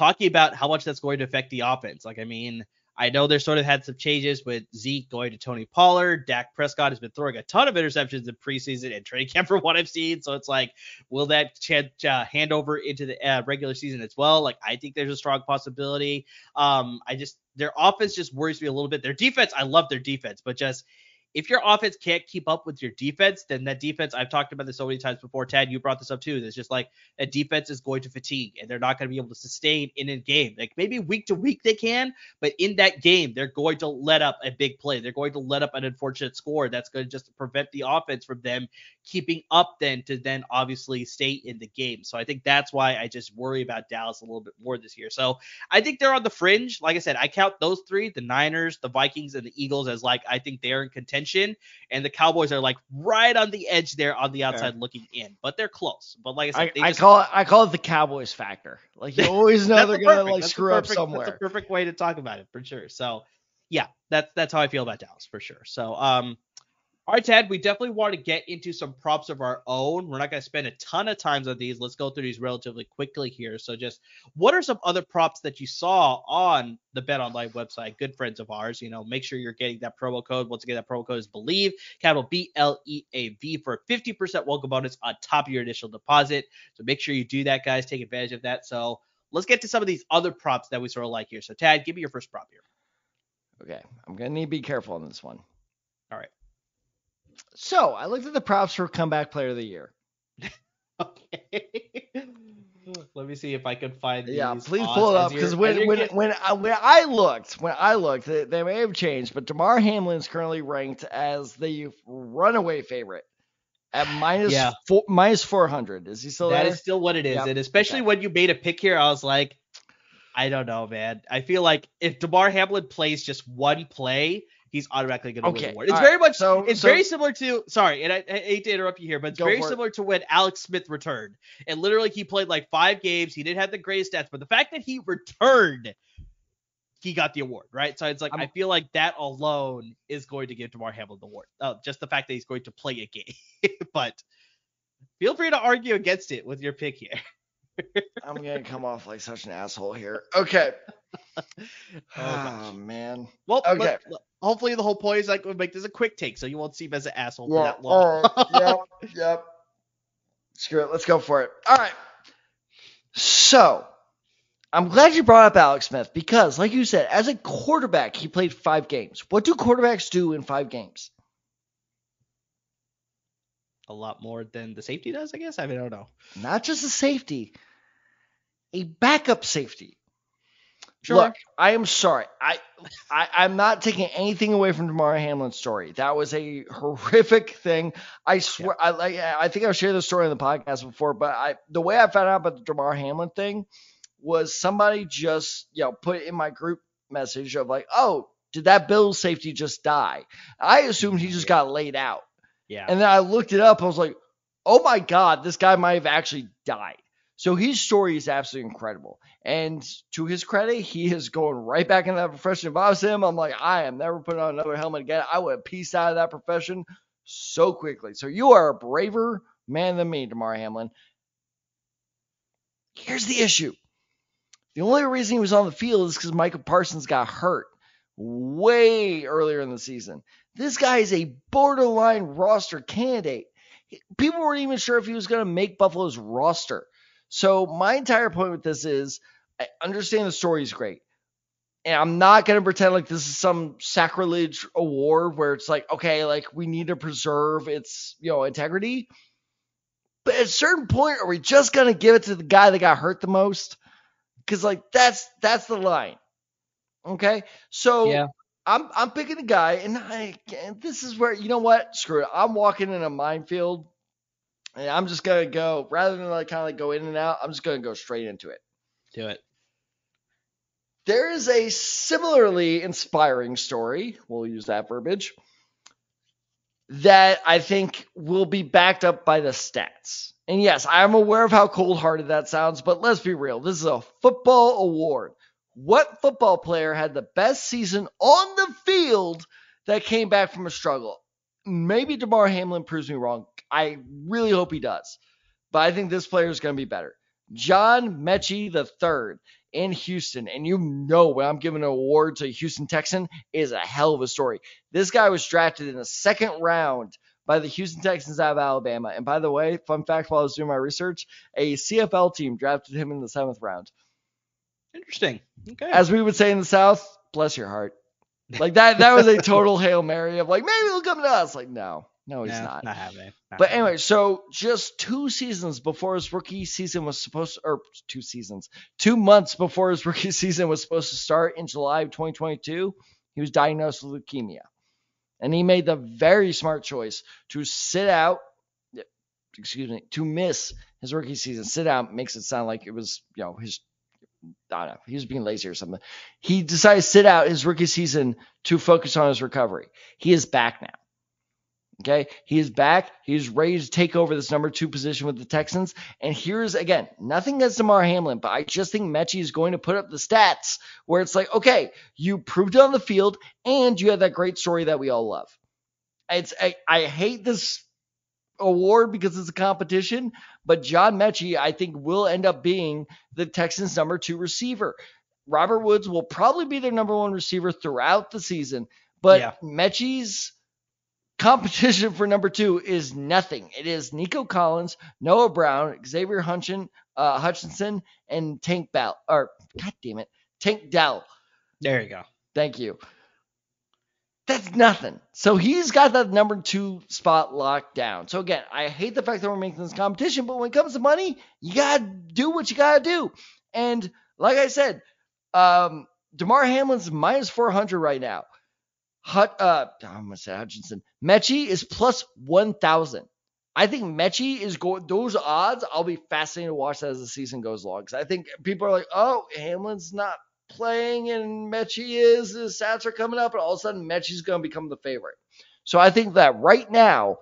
talking about how much that's going to affect the offense. Like, I mean, I know they're sort of had some changes with Zeke going to Tony Pollard. Dak Prescott has been throwing a ton of interceptions in preseason and training camp [LAUGHS] from what I've seen. So it's like, will that ch- uh, hand over into the uh, regular season as well? Like, I think there's a strong possibility. Um, I just their offense just worries me a little bit. Their defense, I love their defense, but just if your offense can't keep up with your defense, then that defense, I've talked about this so many times before. Tad, you brought this up too. It's just like a defense is going to fatigue and they're not going to be able to sustain in a game. Like maybe week to week they can, but in that game, they're going to let up a big play. They're going to let up an unfortunate score that's going to just prevent the offense from them keeping up then to then obviously stay in the game. So I think that's why I just worry about Dallas a little bit more this year. So I think they're on the fringe. Like I said, I count those three, the Niners, the Vikings, and the Eagles as like I think they're in contention. And the Cowboys are like right on the edge there on the outside looking in. But they're close. But like I said, I, they I just, call it I call it the Cowboys factor. Like you [LAUGHS] always know they're gonna perfect- like screw up perfect- somewhere. That's a perfect way to talk about it for sure. So yeah, that's that's how I feel about Dallas for sure. So um all right, Ted, we definitely want to get into some props of our own. We're not going to spend a ton of times on these. Let's go through these relatively quickly here. So, just what are some other props that you saw on the Bet Online website? Good friends of ours. You know, make sure you're getting that promo code. Once again, that promo code is Believe, capital B L E A V for a 50% welcome bonus on top of your initial deposit. So, make sure you do that, guys. Take advantage of that. So, let's get to some of these other props that we sort of like here. So, Tad, give me your first prop here. Okay, I'm gonna need to be careful on this one. All right. So I looked at the props for comeback player of the year. [LAUGHS] Okay. [LAUGHS] Let me see if I can find these. Yeah, please pull it up because when when getting- when I, when I looked when I looked they, they may have changed, but Damar Hamlin is currently ranked as the runaway favorite at minus Yeah. four, minus four hundred. Is he still That there? is still what it is. Yep, And especially okay. when you made a pick here, I was like, I don't know, man. I feel like if Damar Hamlin plays just one play, he's automatically going to win the award. It's all very right, much so- it's so- very similar to sorry, and I, I hate to interrupt you here, but it's very for it. similar to when Alex Smith returned. And literally he played like five games. He didn't have the greatest stats, but the fact that he returned, he got the award, right? So it's like I'm- I feel like that alone is going to give Damar Hamlin the award. Uh, just the fact that he's going to play a game. [LAUGHS] but feel free to argue against it with your pick here. I'm gonna [LAUGHS] come off like such an asshole here. Okay. [LAUGHS] Oh, oh man. Well, Okay. let- hopefully the whole point is like we'll make this a quick take, so you won't seem as an asshole for that long. Right. yep. [LAUGHS] Yep. Screw it. Let's go for it. All right. So, I'm glad you brought up Alex Smith because, like you said, as a quarterback, he played five games. What do quarterbacks do in five games? a lot more than the safety does. I guess I mean I don't know. Not just a safety, a backup safety. Sure. Look, I am sorry. I, I I'm not taking anything away from Damar Hamlin's story. That was a horrific thing. I swear. I like. I think I've shared this story on the podcast before, but I the way I found out about the Damar Hamlin thing was somebody just you know put in my group message of like, oh, did that Bills safety just die? I assumed he just got laid out, yeah. and then I looked it up. I was like, oh my god, this guy might have actually died. So his story is absolutely incredible. And to his credit, he is going right back into that profession. If I was him, I'm like, I am never putting on another helmet again. I would have pieced out of that profession so quickly. So you are a braver man than me, Damar Hamlin. Here's the issue. The only reason he was on the field is because Michael Parsons got hurt way earlier in the season. This guy is a borderline roster candidate. People weren't even sure if he was going to make Buffalo's roster. So my entire point with this is I understand the story is great. And I'm not going to pretend like this is some sacrilege award where it's like, okay, like we need to preserve its, you know, integrity. But at a certain point, are we just going to give it to the guy that got hurt the most? Because like that's that's the line. Okay? So Yeah. I'm I'm picking a guy and I and this is where you know what? Screw it. I'm walking in a minefield and I'm just gonna go rather than like kind of like go in and out. I'm just gonna go straight into it. Do it. There is a similarly inspiring story. We'll use that verbiage that I think will be backed up by the stats. And yes, I'm aware of how cold-hearted that sounds, but let's be real. This is a football award. What football player had the best season on the field that came back from a struggle? Maybe Damar Hamlin proves me wrong. I really hope he does. But I think this player is going to be better. John Metchie III in Houston. And you know when I'm giving an award to a Houston Texan is a hell of a story. This guy was drafted in the second round by the Houston Texans out of Alabama. And by the way, fun fact while I was doing my research, a CFL team drafted him in the seventh round. Interesting. Okay. As we would say in the South, bless your heart. Like that that was a total [LAUGHS] Hail Mary of like, maybe he'll come to us. Like, no, no, he's No, not. Not happening. Not But anyway, so just two seasons before his rookie season was supposed to, or two seasons, two months before his [LAUGHS] rookie season was supposed to start in July of 2022, he was diagnosed with leukemia. And he made the very smart choice to sit out, excuse me, to miss his rookie season. Sit out makes it sound like it was, you know, his, I don't know, he was being lazy or something. He decided to sit out his rookie season to focus on his recovery. He is back now. Okay, he is back. He's ready to take over this number two position with the Texans. And here's again, nothing against Damar Hamlin, but I just think Metchie is going to put up the stats where it's like, okay, you proved it on the field, and you had that great story that we all love. It's I, I hate this award because it's a competition, but John Metchie, I think, will end up being the Texans' number two receiver. Robert Woods will probably be their number one receiver throughout the season, but Yeah. Metchie's competition for number two is nothing. It is Nico Collins, Noah Brown, Xavier uh, Hutchinson, and Tank Bell. Or God damn it, Tank Dell. there you go. Thank you. That's nothing. So he's got that number two spot locked down. So again, I hate the fact that we're making this competition, but when it comes to money, you gotta do what you gotta do. And like I said, um, Damar Hamlin's minus 400 right now. Hut, uh, I'm gonna say Hutchinson. Metchie is plus 1,000. I think Metchie is going. Those odds, I'll be fascinated to watch that as the season goes along. Because I think people are like, oh, Hamlin's not playing and Metchie is. His stats are coming up, and all of a sudden Metchie's going to become the favorite. So I think that right now,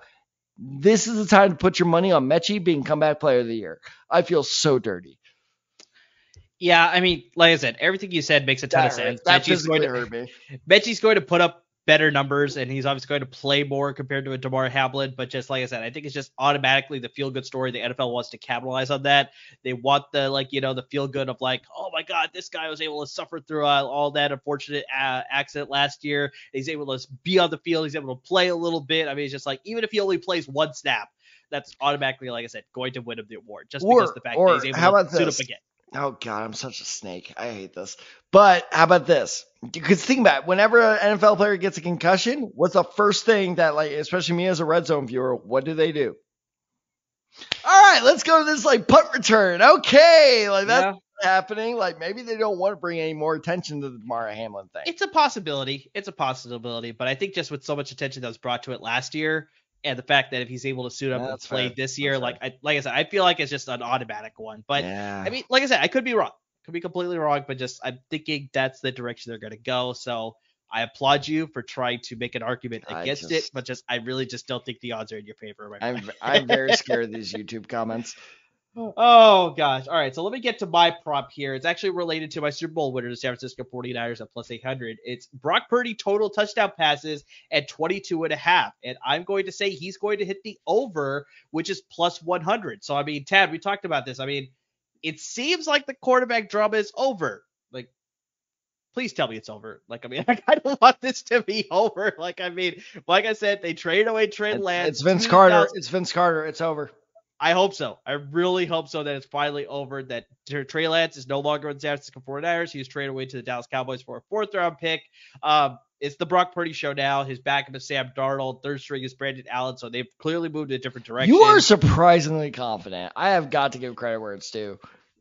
this is the time to put your money on Metchie being comeback player of the year. I feel so dirty. Yeah, I mean, like I said, everything you said makes a ton of sense. That Metchie's going to hurt me. Metchie's going to put up better numbers, and he's obviously going to play more compared to a Damar Hamlin. But just like I said, I think it's just automatically the feel good story. The NFL wants to capitalize on that. They want the like you know the feel good of like, oh my God, this guy was able to suffer through uh, all that unfortunate uh, accident last year. He's able to be on the field. He's able to play a little bit. I mean, it's just like even if he only plays one snap. That's automatically, like I said, going to win him the award just Or- because the fact that he's able how to about suit up again. Oh God, I'm such a snake. I hate this. But how about this? Because think about it. Whenever an NFL player gets a concussion, what's the first thing that, like, especially me as a red zone viewer, what do they do? All right, let's go to this like punt return. Okay, like that's yeah. happening. Like maybe they don't want to bring any more attention to the Damar Hamlin thing. It's a possibility. It's a possibility, but I think just with so much attention that was brought to it last year, and the fact that if he's able to suit up yeah, and play fair. this year, that's like I like I said, I feel like it's just an automatic one. But yeah. I mean, like I said, I could be wrong. Could be completely wrong, but just I'm thinking that's the direction they're gonna go. So I applaud you for trying to make an argument against just, it, but just I really just don't think the odds are in your favor. Right I'm I'm very [LAUGHS] scared of these YouTube comments. Oh. oh gosh. All right. So let me get to my prop here. It's actually related to my Super Bowl winner, the San Francisco 49ers at plus 800. It's Brock Purdy total touchdown passes at 22 and a half. And I'm going to say he's going to hit the over, which is plus 100. So I mean, Tad, we talked about this. I mean, it seems like the quarterback drama is over. Like please tell me it's over. Like, I mean, [LAUGHS] I kind of want this to be over. Like, I mean, like I said, they traded away Trey Lance. It's Vince Carter. It's Vince Carter. It's over. I hope so. I really hope so that it's finally over. That Trey Lance is no longer in the San Francisco 49ers. He was traded away to the Dallas Cowboys for a fourth round pick. Um, it's the Brock Purdy show now. His backup is Sam Darnold. Third string is Brandon Allen. So they've clearly moved in a different direction. You are surprisingly confident. I have got to give credit where it's due.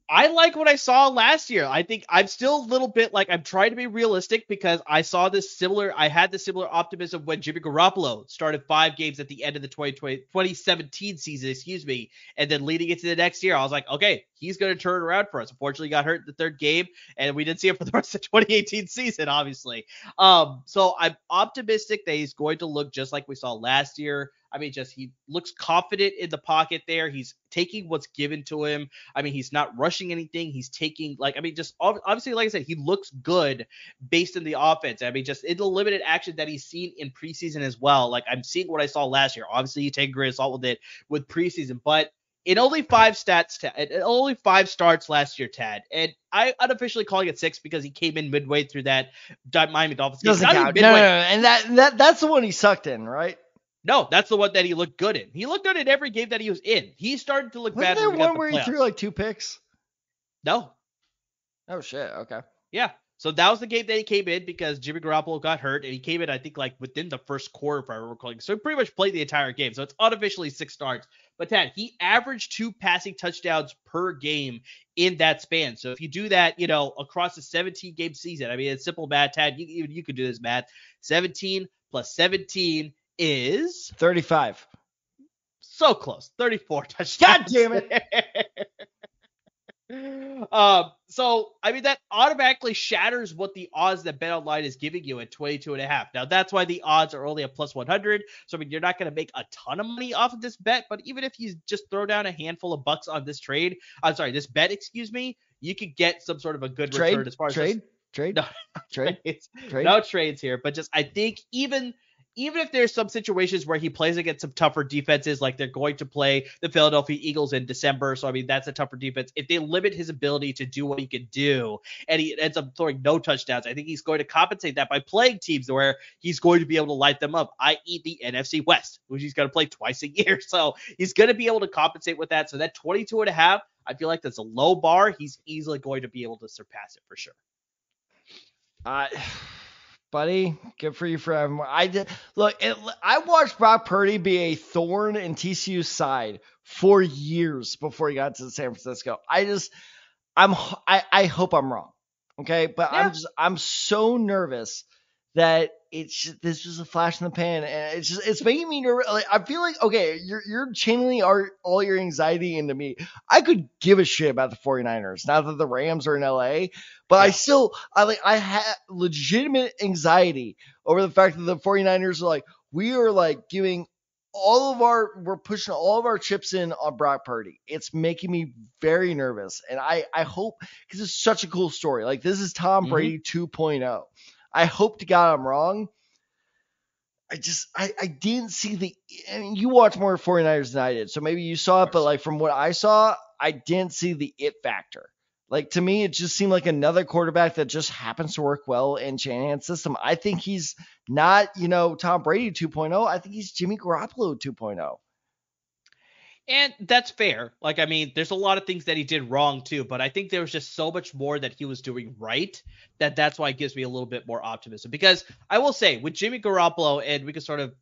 I like what I saw last year. I think I'm still a little bit like I'm trying to be realistic because I saw this similar. I had the similar optimism when Jimmy Garoppolo started five games at the end of the 2020, 2017 season, excuse me, and then leading into the next year, I was like, okay, he's going to turn around for us. Unfortunately, got hurt in the third game, and we didn't see him for the [LAUGHS] rest of the 2018 season, obviously. Um, so I'm optimistic that he's going to look just like we saw last year. I mean, just he looks confident in the pocket there. He's taking what's given to him. I mean, he's not rushing anything. He's taking like I mean, just obviously, like I said, he looks good based on the offense. I mean, just in the limited action that he's seen in preseason as well. Like I'm seeing what I saw last year. Obviously, you take a grain of salt with it with preseason, but in only five stats, in only five starts last year, Tad, and I unofficially calling it six because he came in midway through that Miami Dolphins game. Doesn't count. No, no, no, and that that that's the one he sucked in, right? No, that's the one that he looked good in. He looked good in every game that he was in. He started to look bad. Wasn't bad. there one the where playoffs. he threw like two picks? No. Oh shit. Okay. Yeah. So that was the game that he came in because Jimmy Garoppolo got hurt, and he came in, I think, like within the first quarter, if I remember correctly. So he pretty much played the entire game. So it's unofficially six starts. But Tad, he averaged two passing touchdowns per game in that span. So if you do that, you know, across a 17 game season, I mean, it's simple math, Tad. You, you, you could do this math. 17 plus 17 is 35. So close. 34 [LAUGHS] touchdowns. God damn it. [LAUGHS] um, so I mean that automatically shatters what the odds that Bet Online is giving you at 22 and a half. Now that's why the odds are only a plus 100. So I mean you're not going to make a ton of money off of this bet, but even if you just throw down a handful of bucks on this trade, I'm sorry, this bet, excuse me, you could get some sort of a good trade, return as far as trade, this, trade, [LAUGHS] no, trade, trade, no trades here, but just I think even even if there's some situations where he plays against some tougher defenses, like they're going to play the Philadelphia Eagles in December, so I mean that's a tougher defense. If they limit his ability to do what he can do, and he ends up throwing no touchdowns, I think he's going to compensate that by playing teams where he's going to be able to light them up, i.e., the NFC West, which he's going to play [LAUGHS] twice a year. So he's going to be able to compensate with that. So that 22 and a half, I feel like that's a low bar. He's easily going to be able to surpass it for sure. Uh buddy. Good for you for I did look. It, I watched Brock Purdy be a thorn in TCU's side for years before he got to San Francisco. I just, I'm, I, I hope I'm wrong. Okay, but yeah. I'm just, I'm so nervous that it's just, this is a flash in the pan, and it's just it's making me nervous. Like, I feel like okay, you're you're channeling our, all your anxiety into me. I could give a shit about the 49ers now that the Rams are in LA, but yeah. I still I like I had legitimate anxiety over the fact that the 49ers are like we are like giving all of our we're pushing all of our chips in on Brock Purdy. It's making me very nervous, and I I hope because it's such a cool story. Like this is Tom mm-hmm. Brady 2.0. I hope to God I'm wrong. I just I, I didn't see the I mean you watch more 49ers than I did, so maybe you saw it, but like from what I saw, I didn't see the it factor. Like to me, it just seemed like another quarterback that just happens to work well in Shanahan's system. I think he's not, you know, Tom Brady 2.0. I think he's Jimmy Garoppolo 2.0. And that's fair. Like, I mean, there's a lot of things that he did wrong too, but I think there was just so much more that he was doing right that that's why it gives me a little bit more optimism. Because I will say, with Jimmy Garoppolo, and we can sort of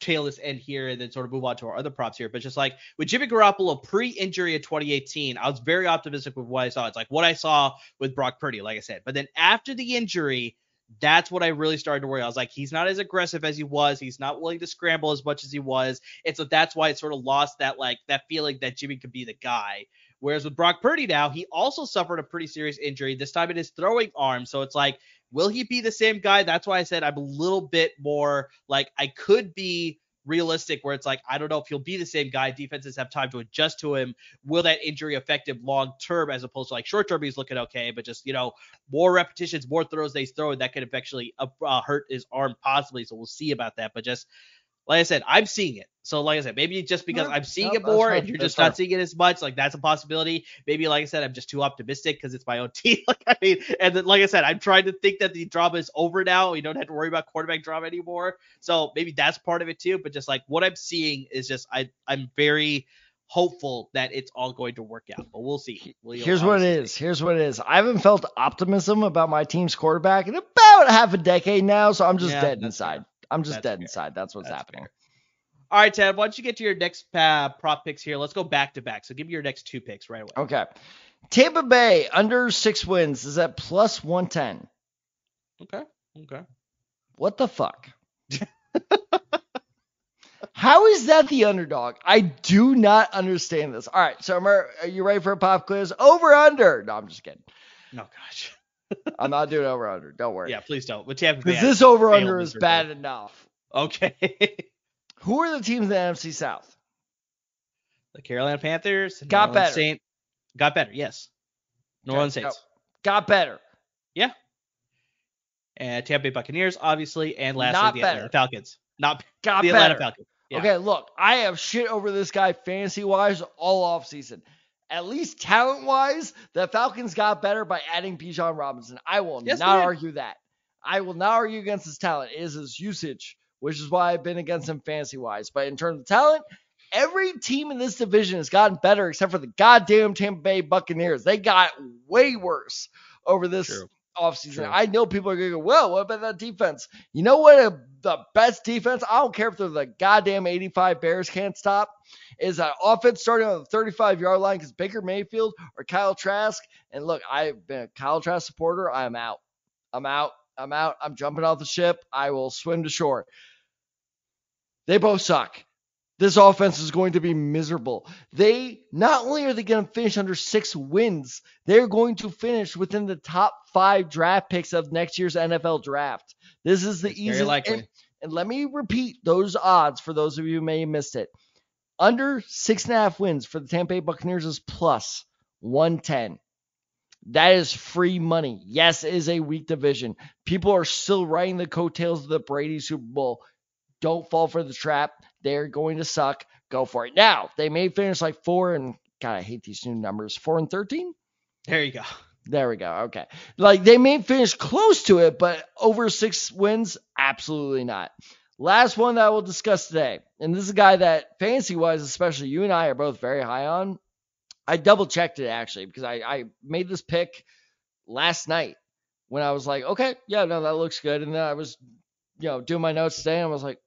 tail this end here and then sort of move on to our other props here. But just like with Jimmy Garoppolo pre-injury in 2018, I was very optimistic with what I saw. It's like what I saw with Brock Purdy, like I said. But then after the injury, that's what I really started to worry. I was like, he's not as aggressive as he was. He's not willing to scramble as much as he was. And so that's why it sort of lost that like that feeling that Jimmy could be the guy. Whereas with Brock Purdy now, he also suffered a pretty serious injury, this time in his throwing arm. So it's like, will he be the same guy? That's why I said I'm a little bit more like I could be realistic where it's like I don't know if he'll be the same guy. Defenses have time to adjust to him. Will that injury affect him long term as opposed to like short term? He's looking okay, but just you know more repetitions, more throws they throw, and that could eventually uh, hurt his arm possibly. So we'll see about that. But just like I said, I'm seeing it. So like I said, maybe just because no, I'm seeing no, it more and you're just not seeing it as much, like that's a possibility. Maybe like I said, I'm just too optimistic because it's my own [LAUGHS] team. [LAUGHS] like I mean, and then like I said, I'm trying to think that the drama is over now. We don't have to worry about quarterback drama anymore. So maybe that's part of it too. But just like what I'm seeing is just I I'm very hopeful that it's all going to work out. But we'll see. We'll Here's what it is. Here's what it is. I haven't felt optimism about my team's quarterback in about half a decade now, so I'm just yeah, dead inside. Fair. I'm just that's dead fair. inside. That's what's that's happening. Fair. All right, Ted, why don't you get to your next uh, prop picks here? Let's go back to back. So give me your next two picks right away. Okay. Tampa Bay under six wins is at plus 110. Okay. Okay. What the fuck? [LAUGHS] How is that the underdog? I do not understand this. All right, so are you ready for a pop quiz? Over under? No, I'm just kidding. No, gosh. [LAUGHS] I'm not doing over under. Don't worry. Yeah, please don't. But Tampa Bay. Because this over under is bad enough. Okay. [LAUGHS] Who are the teams in the NFC South? The Carolina Panthers. Got better. Saint, got better. Yes. New Orleans Saints. Got better. Yeah. And Tampa Bay Buccaneers, obviously, and lastly Not the better. Atlanta Falcons. Not got the Atlanta Falcons. Yeah. Okay, look, I have shit over this guy fantasy wise all off season. At least talent wise, the Falcons got better by adding Bijan Robinson. I will yes, not argue that. I will not argue against his talent. It is his usage which is why I've been against him fantasy wise. But in terms of talent, every team in this division has gotten better except for the goddamn Tampa Bay Buccaneers. They got way worse over this True. offseason. True. I know people are going to go, well, what about that defense? You know what? A, the best defense, I don't care if they're the goddamn 85 Bears can't stop, is that offense starting on the 35 yard line because Baker Mayfield or Kyle Trask. And look, I've been a Kyle Trask supporter. I'm out. I'm out. I'm out. I'm jumping off the ship. I will swim to shore. They both suck. This offense is going to be miserable. They not only are they going to finish under six wins, they're going to finish within the top five draft picks of next year's NFL draft. This is the easiest. And, and let me repeat those odds for those of you who may have missed it. Under six and a half wins for the Tampa Bay Buccaneers is plus 110. That is free money. Yes, it is a weak division. People are still riding the coattails of the Brady Super Bowl. Don't fall for the trap. They're going to suck. Go for it. Now, they may finish like four and God, I hate these new numbers. Four and 13? There you go. There we go. Okay. Like they may finish close to it, but over six wins, absolutely not. Last one that we'll discuss today, and this is a guy that fantasy wise, especially you and I are both very high on. I double checked it actually because I, I made this pick last night when I was like, okay, yeah, no, that looks good. And then I was, you know, doing my notes today and I was like,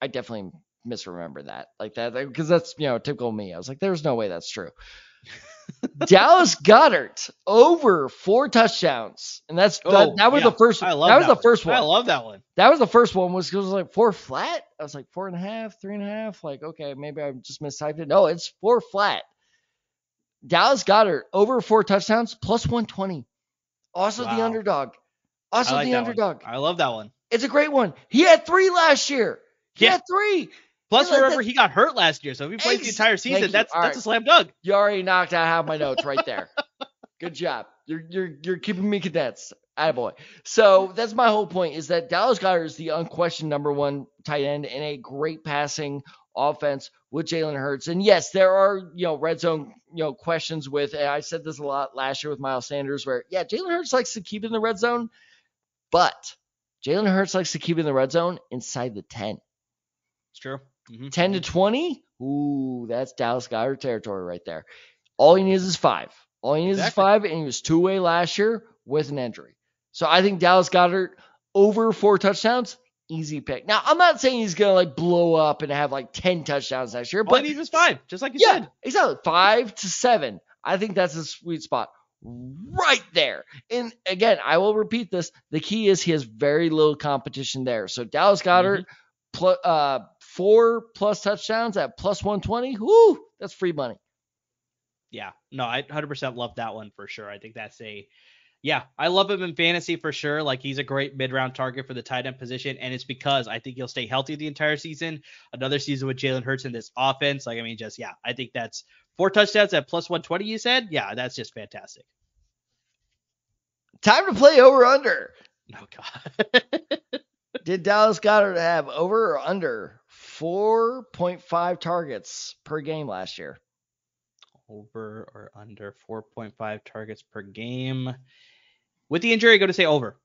I definitely misremember that like that because that's you know typical me. I was like, there's no way that's true. [LAUGHS] Dallas Goedert over four touchdowns, and that's oh, that, that, was yeah. the first. I love that was that the first one. I love that one. That was the first one. Was was like four flat. I was like four and a half, three and a half. Like okay, maybe I just mistyped it. No, it's four flat. Dallas Goedert over four touchdowns plus 120. Also wow. the underdog. Also like the underdog. One. I love that one. It's a great one. He had three last year. He yeah. had three. Plus, remember he got hurt last year, so if he plays Ex- the entire season, that's that's right. a slam dunk. You already knocked out half my notes right there. [LAUGHS] Good job. You're you're you're keeping me condensed. Attaboy. So that's my whole point is that Dallas Goedert is the unquestioned number one tight end in a great passing offense with Jalen Hurts. And yes, there are, you know, red zone, you know, questions with, and I said this a lot last year with Miles Sanders, where, yeah, Jalen Hurts likes to keep in the red zone, but Jalen Hurts likes to keep in the red zone inside the 10. It's true. Mm-hmm. 10 to 20. Ooh, that's Dallas Goedert territory right there. All he needs is five. All he needs exactly. is five, and he was two way last year with an injury. So I think Dallas Goedert over four touchdowns. Easy pick. Now, I'm not saying he's gonna like blow up and have like 10 touchdowns next year, All but he needs five, just like you yeah, said. exactly. Five to seven. I think that's a sweet spot right there. And again, I will repeat this. The key is he has very little competition there. So Dallas Goedert, pl- uh, four plus touchdowns at plus 120. Whoo, that's free money. Yeah, no, I 100% love that one for sure. I think that's a, yeah, I love him in fantasy for sure. Like he's a great mid round target for the tight end position. And it's because I think he'll stay healthy the entire season. Another season with Jalen Hurts in this offense. Like, I mean, just, yeah, I think that's four touchdowns at plus 120, you said? Yeah, that's just fantastic. Time to play over under. [LAUGHS] Oh, God. [LAUGHS] Did Dallas Goedert have over or under 4.5 targets per game last year? over or under 4.5 targets per game. With the injury, I go to say over.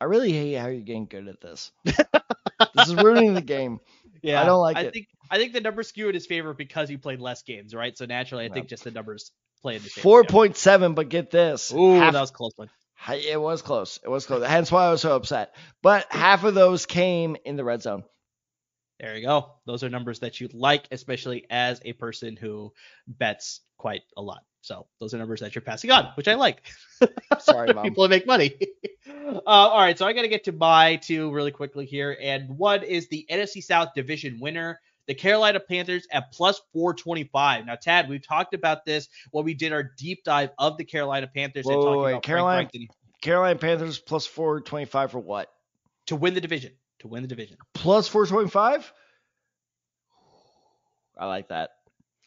I really hate how you're getting good at this. [LAUGHS] this is ruining the game. Yeah, I don't like I it. think I think the numbers skew in his favor because he played less games, right? So naturally, I think just the numbers play in his favor. Four point seven, but get this. Ooh, half- that was close one. it was close. It was close. Hence why I was so upset. But half of those came in the red zone. There you go. Those are numbers that you like, especially as a person who bets quite a lot. So those are numbers that you're passing on, which I like. [LAUGHS] Sorry, [LAUGHS] mom. People that make money. [LAUGHS] uh, all right, so I got to get to my two really quickly here, and one is the NFC South division winner. The Carolina Panthers at plus 425. Now, Tad, we've talked about this when we did our deep dive of the Carolina Panthers and Whoa, talking wait, about Carolina- Carolina Panthers plus four twenty five for what? to win the division. To win the division. Plus four twenty five. I like that.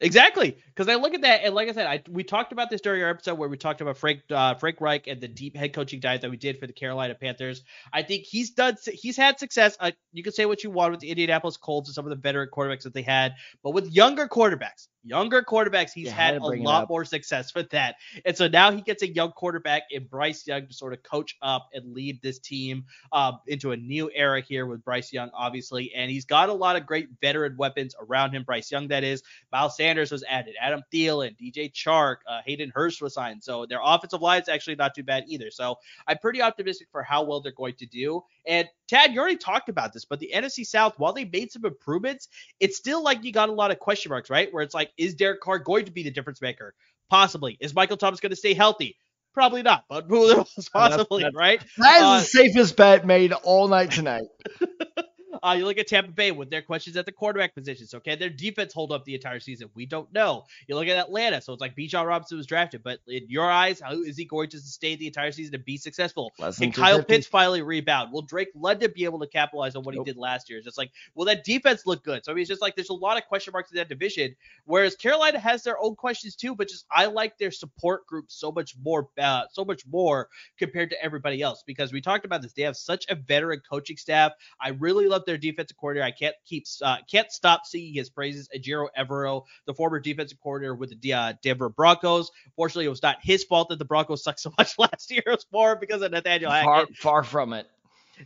Exactly, because I look at that and like I said, I we talked about this during our episode where we talked about Frank uh, Frank Reich and the deep head coaching dive that we did for the Carolina Panthers. I think he's done he's had success. Uh, you can say what you want with the Indianapolis Colts and some of the veteran quarterbacks that they had, but with younger quarterbacks, younger quarterbacks, he's You had had a lot more success with that. And so now he gets a young quarterback in Bryce Young to sort of coach up and lead this team um, into a new era here with Bryce Young, obviously. And he's got a lot of great veteran weapons around him. Bryce Young, that is. Miles Sanders was added. Adam Thielen, DJ Chark, uh, Hayden Hurst was signed. So their offensive line is actually not too bad either. So I'm pretty optimistic for how well they're going to do. And Tad, you already talked about this, but the NFC South, while they made some improvements, it's still like you got a lot of question marks, right? Where it's like, is Derek Carr going to be the difference maker? Possibly. Is Michael Thomas going to stay healthy? Probably not, but who [LAUGHS] knows? Possibly, that's- right? That is Uh, the safest bet made all night tonight. [LAUGHS] Uh, you look at Tampa Bay with their questions at the quarterback position. So can their defense hold up the entire season? We don't know. You look at Atlanta. So it's like Bijan Robinson was drafted, but in your eyes, how is he going to sustain the entire season and be successful? Less Can Kyle 250. Pitts finally rebound? Will Drake London be able to capitalize on what Nope. he did last year? It's just like, will that defense look good? So I mean, it's just like there's a lot of question marks in that division. Whereas Carolina has their own questions too, but just I like their support group so much more, uh, so much more compared to everybody else because we talked about this. They have such a veteran coaching staff. I really love their defensive coordinator. I can't keep uh, can't stop singing his praises. Ejiro Evero, the former defensive coordinator with the uh, Denver Broncos. Fortunately, it was not his fault that the Broncos sucked so [LAUGHS] much last year. It was more because of Nathaniel Hackett. Far, far from it.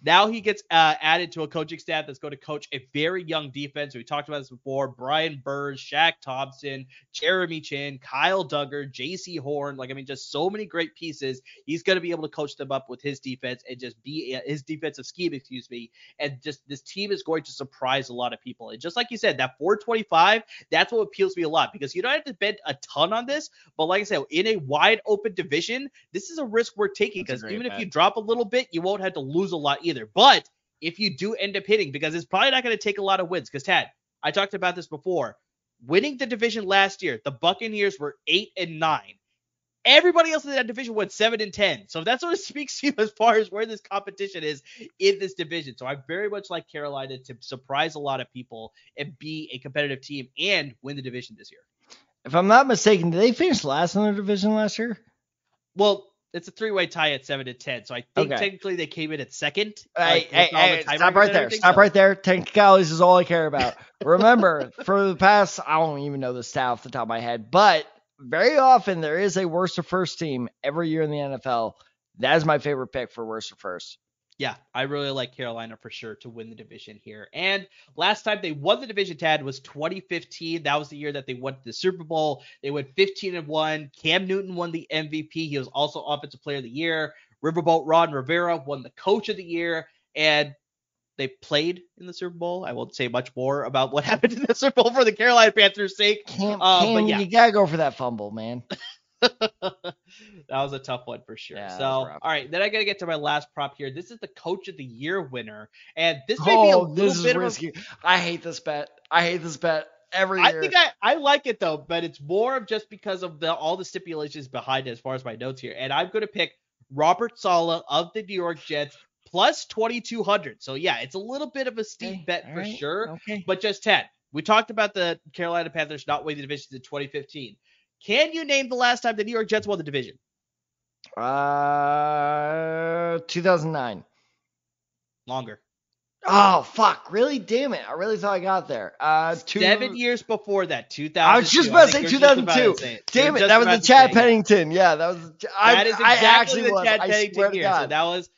Now he gets uh, added to a coaching staff that's going to coach a very young defense. We talked about this before. Brian Burns, Shaq Thompson, Jeremy Chinn, Kyle Dugger, Jaycee Horn. Like, I mean, just so many great pieces. He's going to be able to coach them up with his defense and just be uh, his defensive scheme, excuse me. And just this team is going to surprise a lot of people. And just like you said, that 425, that's what appeals to me a lot because you don't have to bet a ton on this. But like I said, in a wide open division, this is a risk we're taking because even if you drop a little bit, you won't have to lose a lot either. But if you do end up hitting, because it's probably not going to take a lot of wins, because Tad, I talked about this before. Winning the division last year, the Buccaneers were eight and nine. Everybody else in that division went seven and ten. So that sort of [LAUGHS] speaks to you as far as where this competition is in this division. So I very much like Carolina to surprise a lot of people and be a competitive team and win the division this year. If I'm not mistaken, did they finish last in their division last year? Well, it's a three-way tie at seven and ten. So I think Okay. technically they came in at second. Hey, like, hey, the hey, stop right there. Stop so- right there. Technicalities is all I care about. [LAUGHS] Remember, for the past, I don't even know the stat off the top of my head, but very often there is a worst to first team every year in the NFL. That is my favorite pick for worst to first. Yeah, I really like Carolina for sure to win the division here. And last time they won the division, Tad, was 2015. That was the year that they went to the Super Bowl. They went 15 and 1. Cam Newton won the MVP. He was also Offensive Player of the Year. Riverboat Ron Rivera won the Coach of the Year. and they played in the Super Bowl. I won't say much more about what [LAUGHS] happened in the Super Bowl for the Carolina Panthers' sake. Cam, uh, Cam yeah. you gotta go for that fumble, man. [LAUGHS] [LAUGHS] that was a tough one for sure. Yeah, so, all right, then I gotta get to my last prop here. This is the Coach of the Year winner, and this may oh, be a oh, little bit risky. Of a... I hate this bet. I hate this bet every year. I think I, I like it though, but it's more of just because of the all the stipulations behind it as far as my notes here. And I'm gonna pick Robert Saleh of the New York Jets plus 2200. So yeah, it's a little bit of a steep okay, bet for right, sure, okay. but just 10. We talked about the Carolina Panthers not winning the division in 2015. Can you name the last time the New York Jets won the division? Uh, 2009. Longer. Oh fuck! Really? Damn it! I really thought I got there. Uh, two... seven years before that, 2000. I was just about to say 2002. Damn it! That was the Chad Pennington. Yeah, that was. I, that is exactly the Chad Pennington year. So that was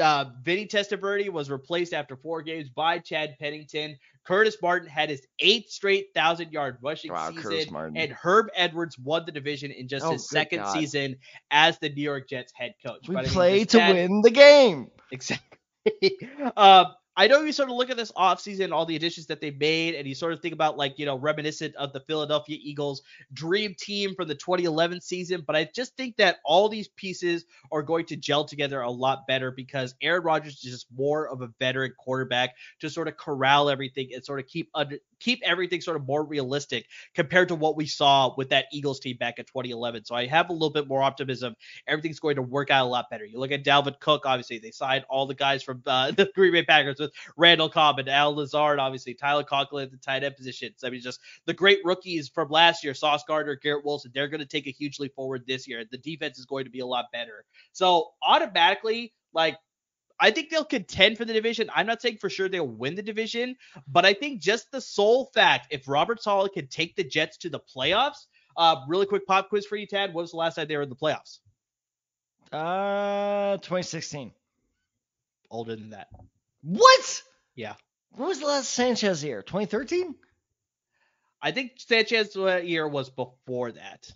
uh, Vinny Testaverde was replaced after four games by Chad Pennington. Curtis Martin had his eighth straight thousand yard rushing wow, season, and Herm Edwards won the division in just oh, his second God. season as the New York Jets head coach. We but play to win the game. [LAUGHS] Exactly. [LAUGHS] uh, I know you sort of look at this offseason, all the additions that they made, and you sort of think about like, you know, reminiscent of the Philadelphia Eagles dream team from the 2011 season. But I just think that all these pieces are going to gel together a lot better because Aaron Rodgers is just more of a veteran quarterback to sort of corral everything and sort of keep under keep everything sort of more realistic compared to what we saw with that Eagles team back in 2011. So I have a little bit more optimism. Everything's going to work out a lot better. You look at Dalvin Cook, obviously they signed all the guys from uh, [LAUGHS] the Green Bay Packers with Randall Cobb and Allen Lazard, obviously Tyler Conklin at the tight end positions. I mean, just the great rookies from last year, Sauce Gardner, Garrett Wilson, they're going to take a huge leap forward this year. The defense is going to be a lot better. So automatically, like I think they'll contend for the division. I'm not saying for sure they'll win the division, but I think just the sole fact if Robert Saleh can take the Jets to the playoffs. Uh, really quick pop quiz for you, Tad. What was the last time they were in the playoffs? Uh, 2016. Older than that. What? Yeah. What was the last Sanchez year? 2013? I think Sanchez year was before that.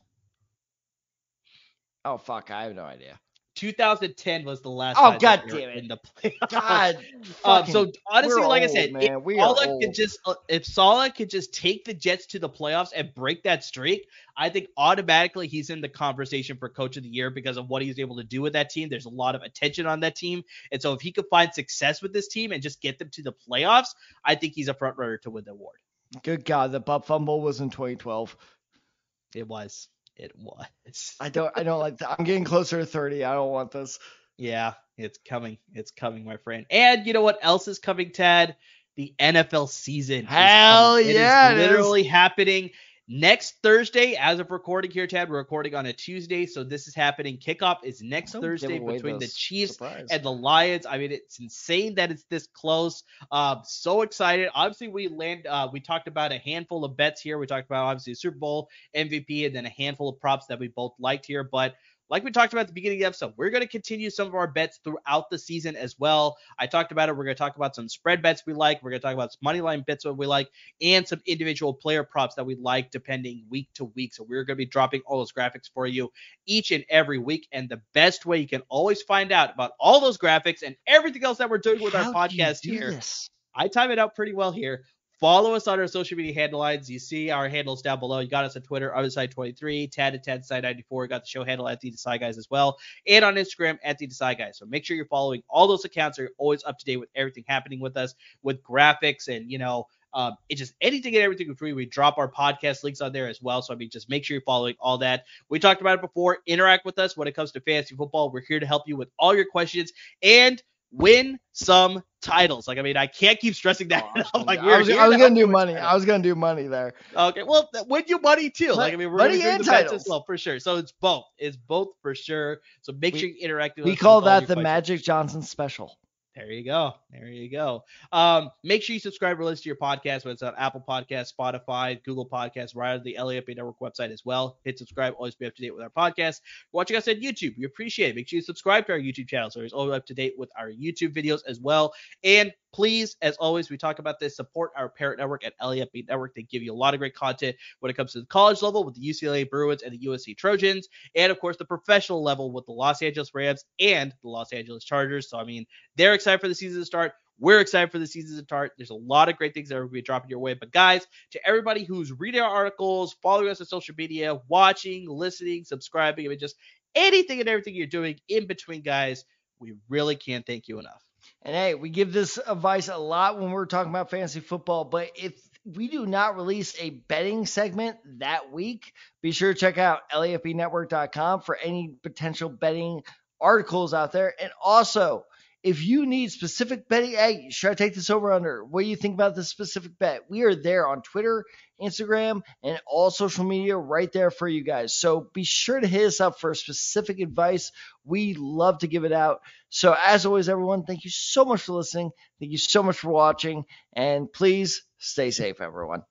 Oh fuck, I have no idea. 2010 was the last. Oh god damn it! In the [LAUGHS] playoffs. God. um, so honestly, like old, I said, man. if Saleh could just uh, if Saleh could just take the Jets to the playoffs and break that streak, I think automatically he's in the conversation for Coach of the Year because of what he's able to do with that team. There's a lot of attention on that team, and so if he could find success with this team and just get them to the playoffs, I think he's a front runner to win the award. Good God, the butt fumble was in 2012. It was. It was. I don't. I don't like that. I'm getting closer to 30. I don't want this. Yeah, it's coming. It's coming, my friend. And you know what else is coming, Tad? The NFL season. Hell yeah! It is literally happening next Thursday, as of recording here, Tad, we're recording on a Tuesday, so this is happening. Kickoff is next Don't Thursday between the Chiefs Surprise. and the Lions. I mean, it's insane that it's this close. Uh, so excited. Obviously, we land. Uh, we talked about a handful of bets here. We talked about obviously Super Bowl MVP, and then a handful of props that we both liked here, but like we talked about at the beginning of the episode, we're going to continue some of our bets throughout the season as well. I talked about it. We're going to talk about some spread bets we like. We're going to talk about some money line bets that we like and some individual player props that we like depending week to week. So we're going to be dropping all those graphics for you each and every week. And the best way you can always find out about all those graphics and everything else that we're doing with How our podcast here. This? I time it out pretty well here. Follow us on our social media handle lines. You see our handles down below. You got us on Twitter, Otherside23, Tad at Tad Side 94. Got the show handle at the Desai Guys as well, and on Instagram at the Desai Guys. So make sure you're following all those accounts. So you're always up to date with everything happening with us, with graphics and you know. Um, it's just anything and everything free. We drop our podcast links on there as well. So I mean, just make sure you're following all that. We talked about it before. Interact with us when it comes to fantasy football. We're here to help you with all your questions and win some titles. Like, I mean, I can't keep stressing that. Oh, [LAUGHS] like, I was, I was gonna do money. I was gonna do money there. Okay, well, win you money too. Like, I mean, we're money and titles as well for sure. So it's both. It's both for sure. So make we, sure you interact with us. We call that the questions. Magic Johnson special. There you go. There you go. Um, make sure you subscribe or listen to your podcast, whether it's on Apple Podcasts, Spotify, Google Podcasts, right on the LAFB Network website as well. Hit subscribe. Always be up to date with our podcast. Watching us on YouTube, we appreciate it. Make sure you subscribe to our YouTube channel so you're always up to date with our YouTube videos as well. And please, as always, we talk about this, support our parent network at LAFB Network. They give you a lot of great content when it comes to the college level with the UCLA Bruins and the USC Trojans, and of course the professional level with the Los Angeles Rams and the Los Angeles Chargers. So I mean, they're excited for the season to start. We're excited for the season to start. There's a lot of great things that are going to be dropping your way. But guys, to everybody who's reading our articles, following us on social media, watching, listening, subscribing, I mean, just anything and everything you're doing in between, guys, we really can't thank you enough. And hey, we give this advice a lot when we're talking about fantasy football, but if we do not release a betting segment that week, be sure to check out lafbnetwork.com for any potential betting articles out there. And also, if you need specific betting, hey, should I take this over under? What do you think about this specific bet? We are there on Twitter, Instagram, and all social media right there for you guys. So be sure to hit us up for specific advice. We love to give it out. So as always, everyone, thank you so much for listening. Thank you so much for watching. And please stay safe, everyone.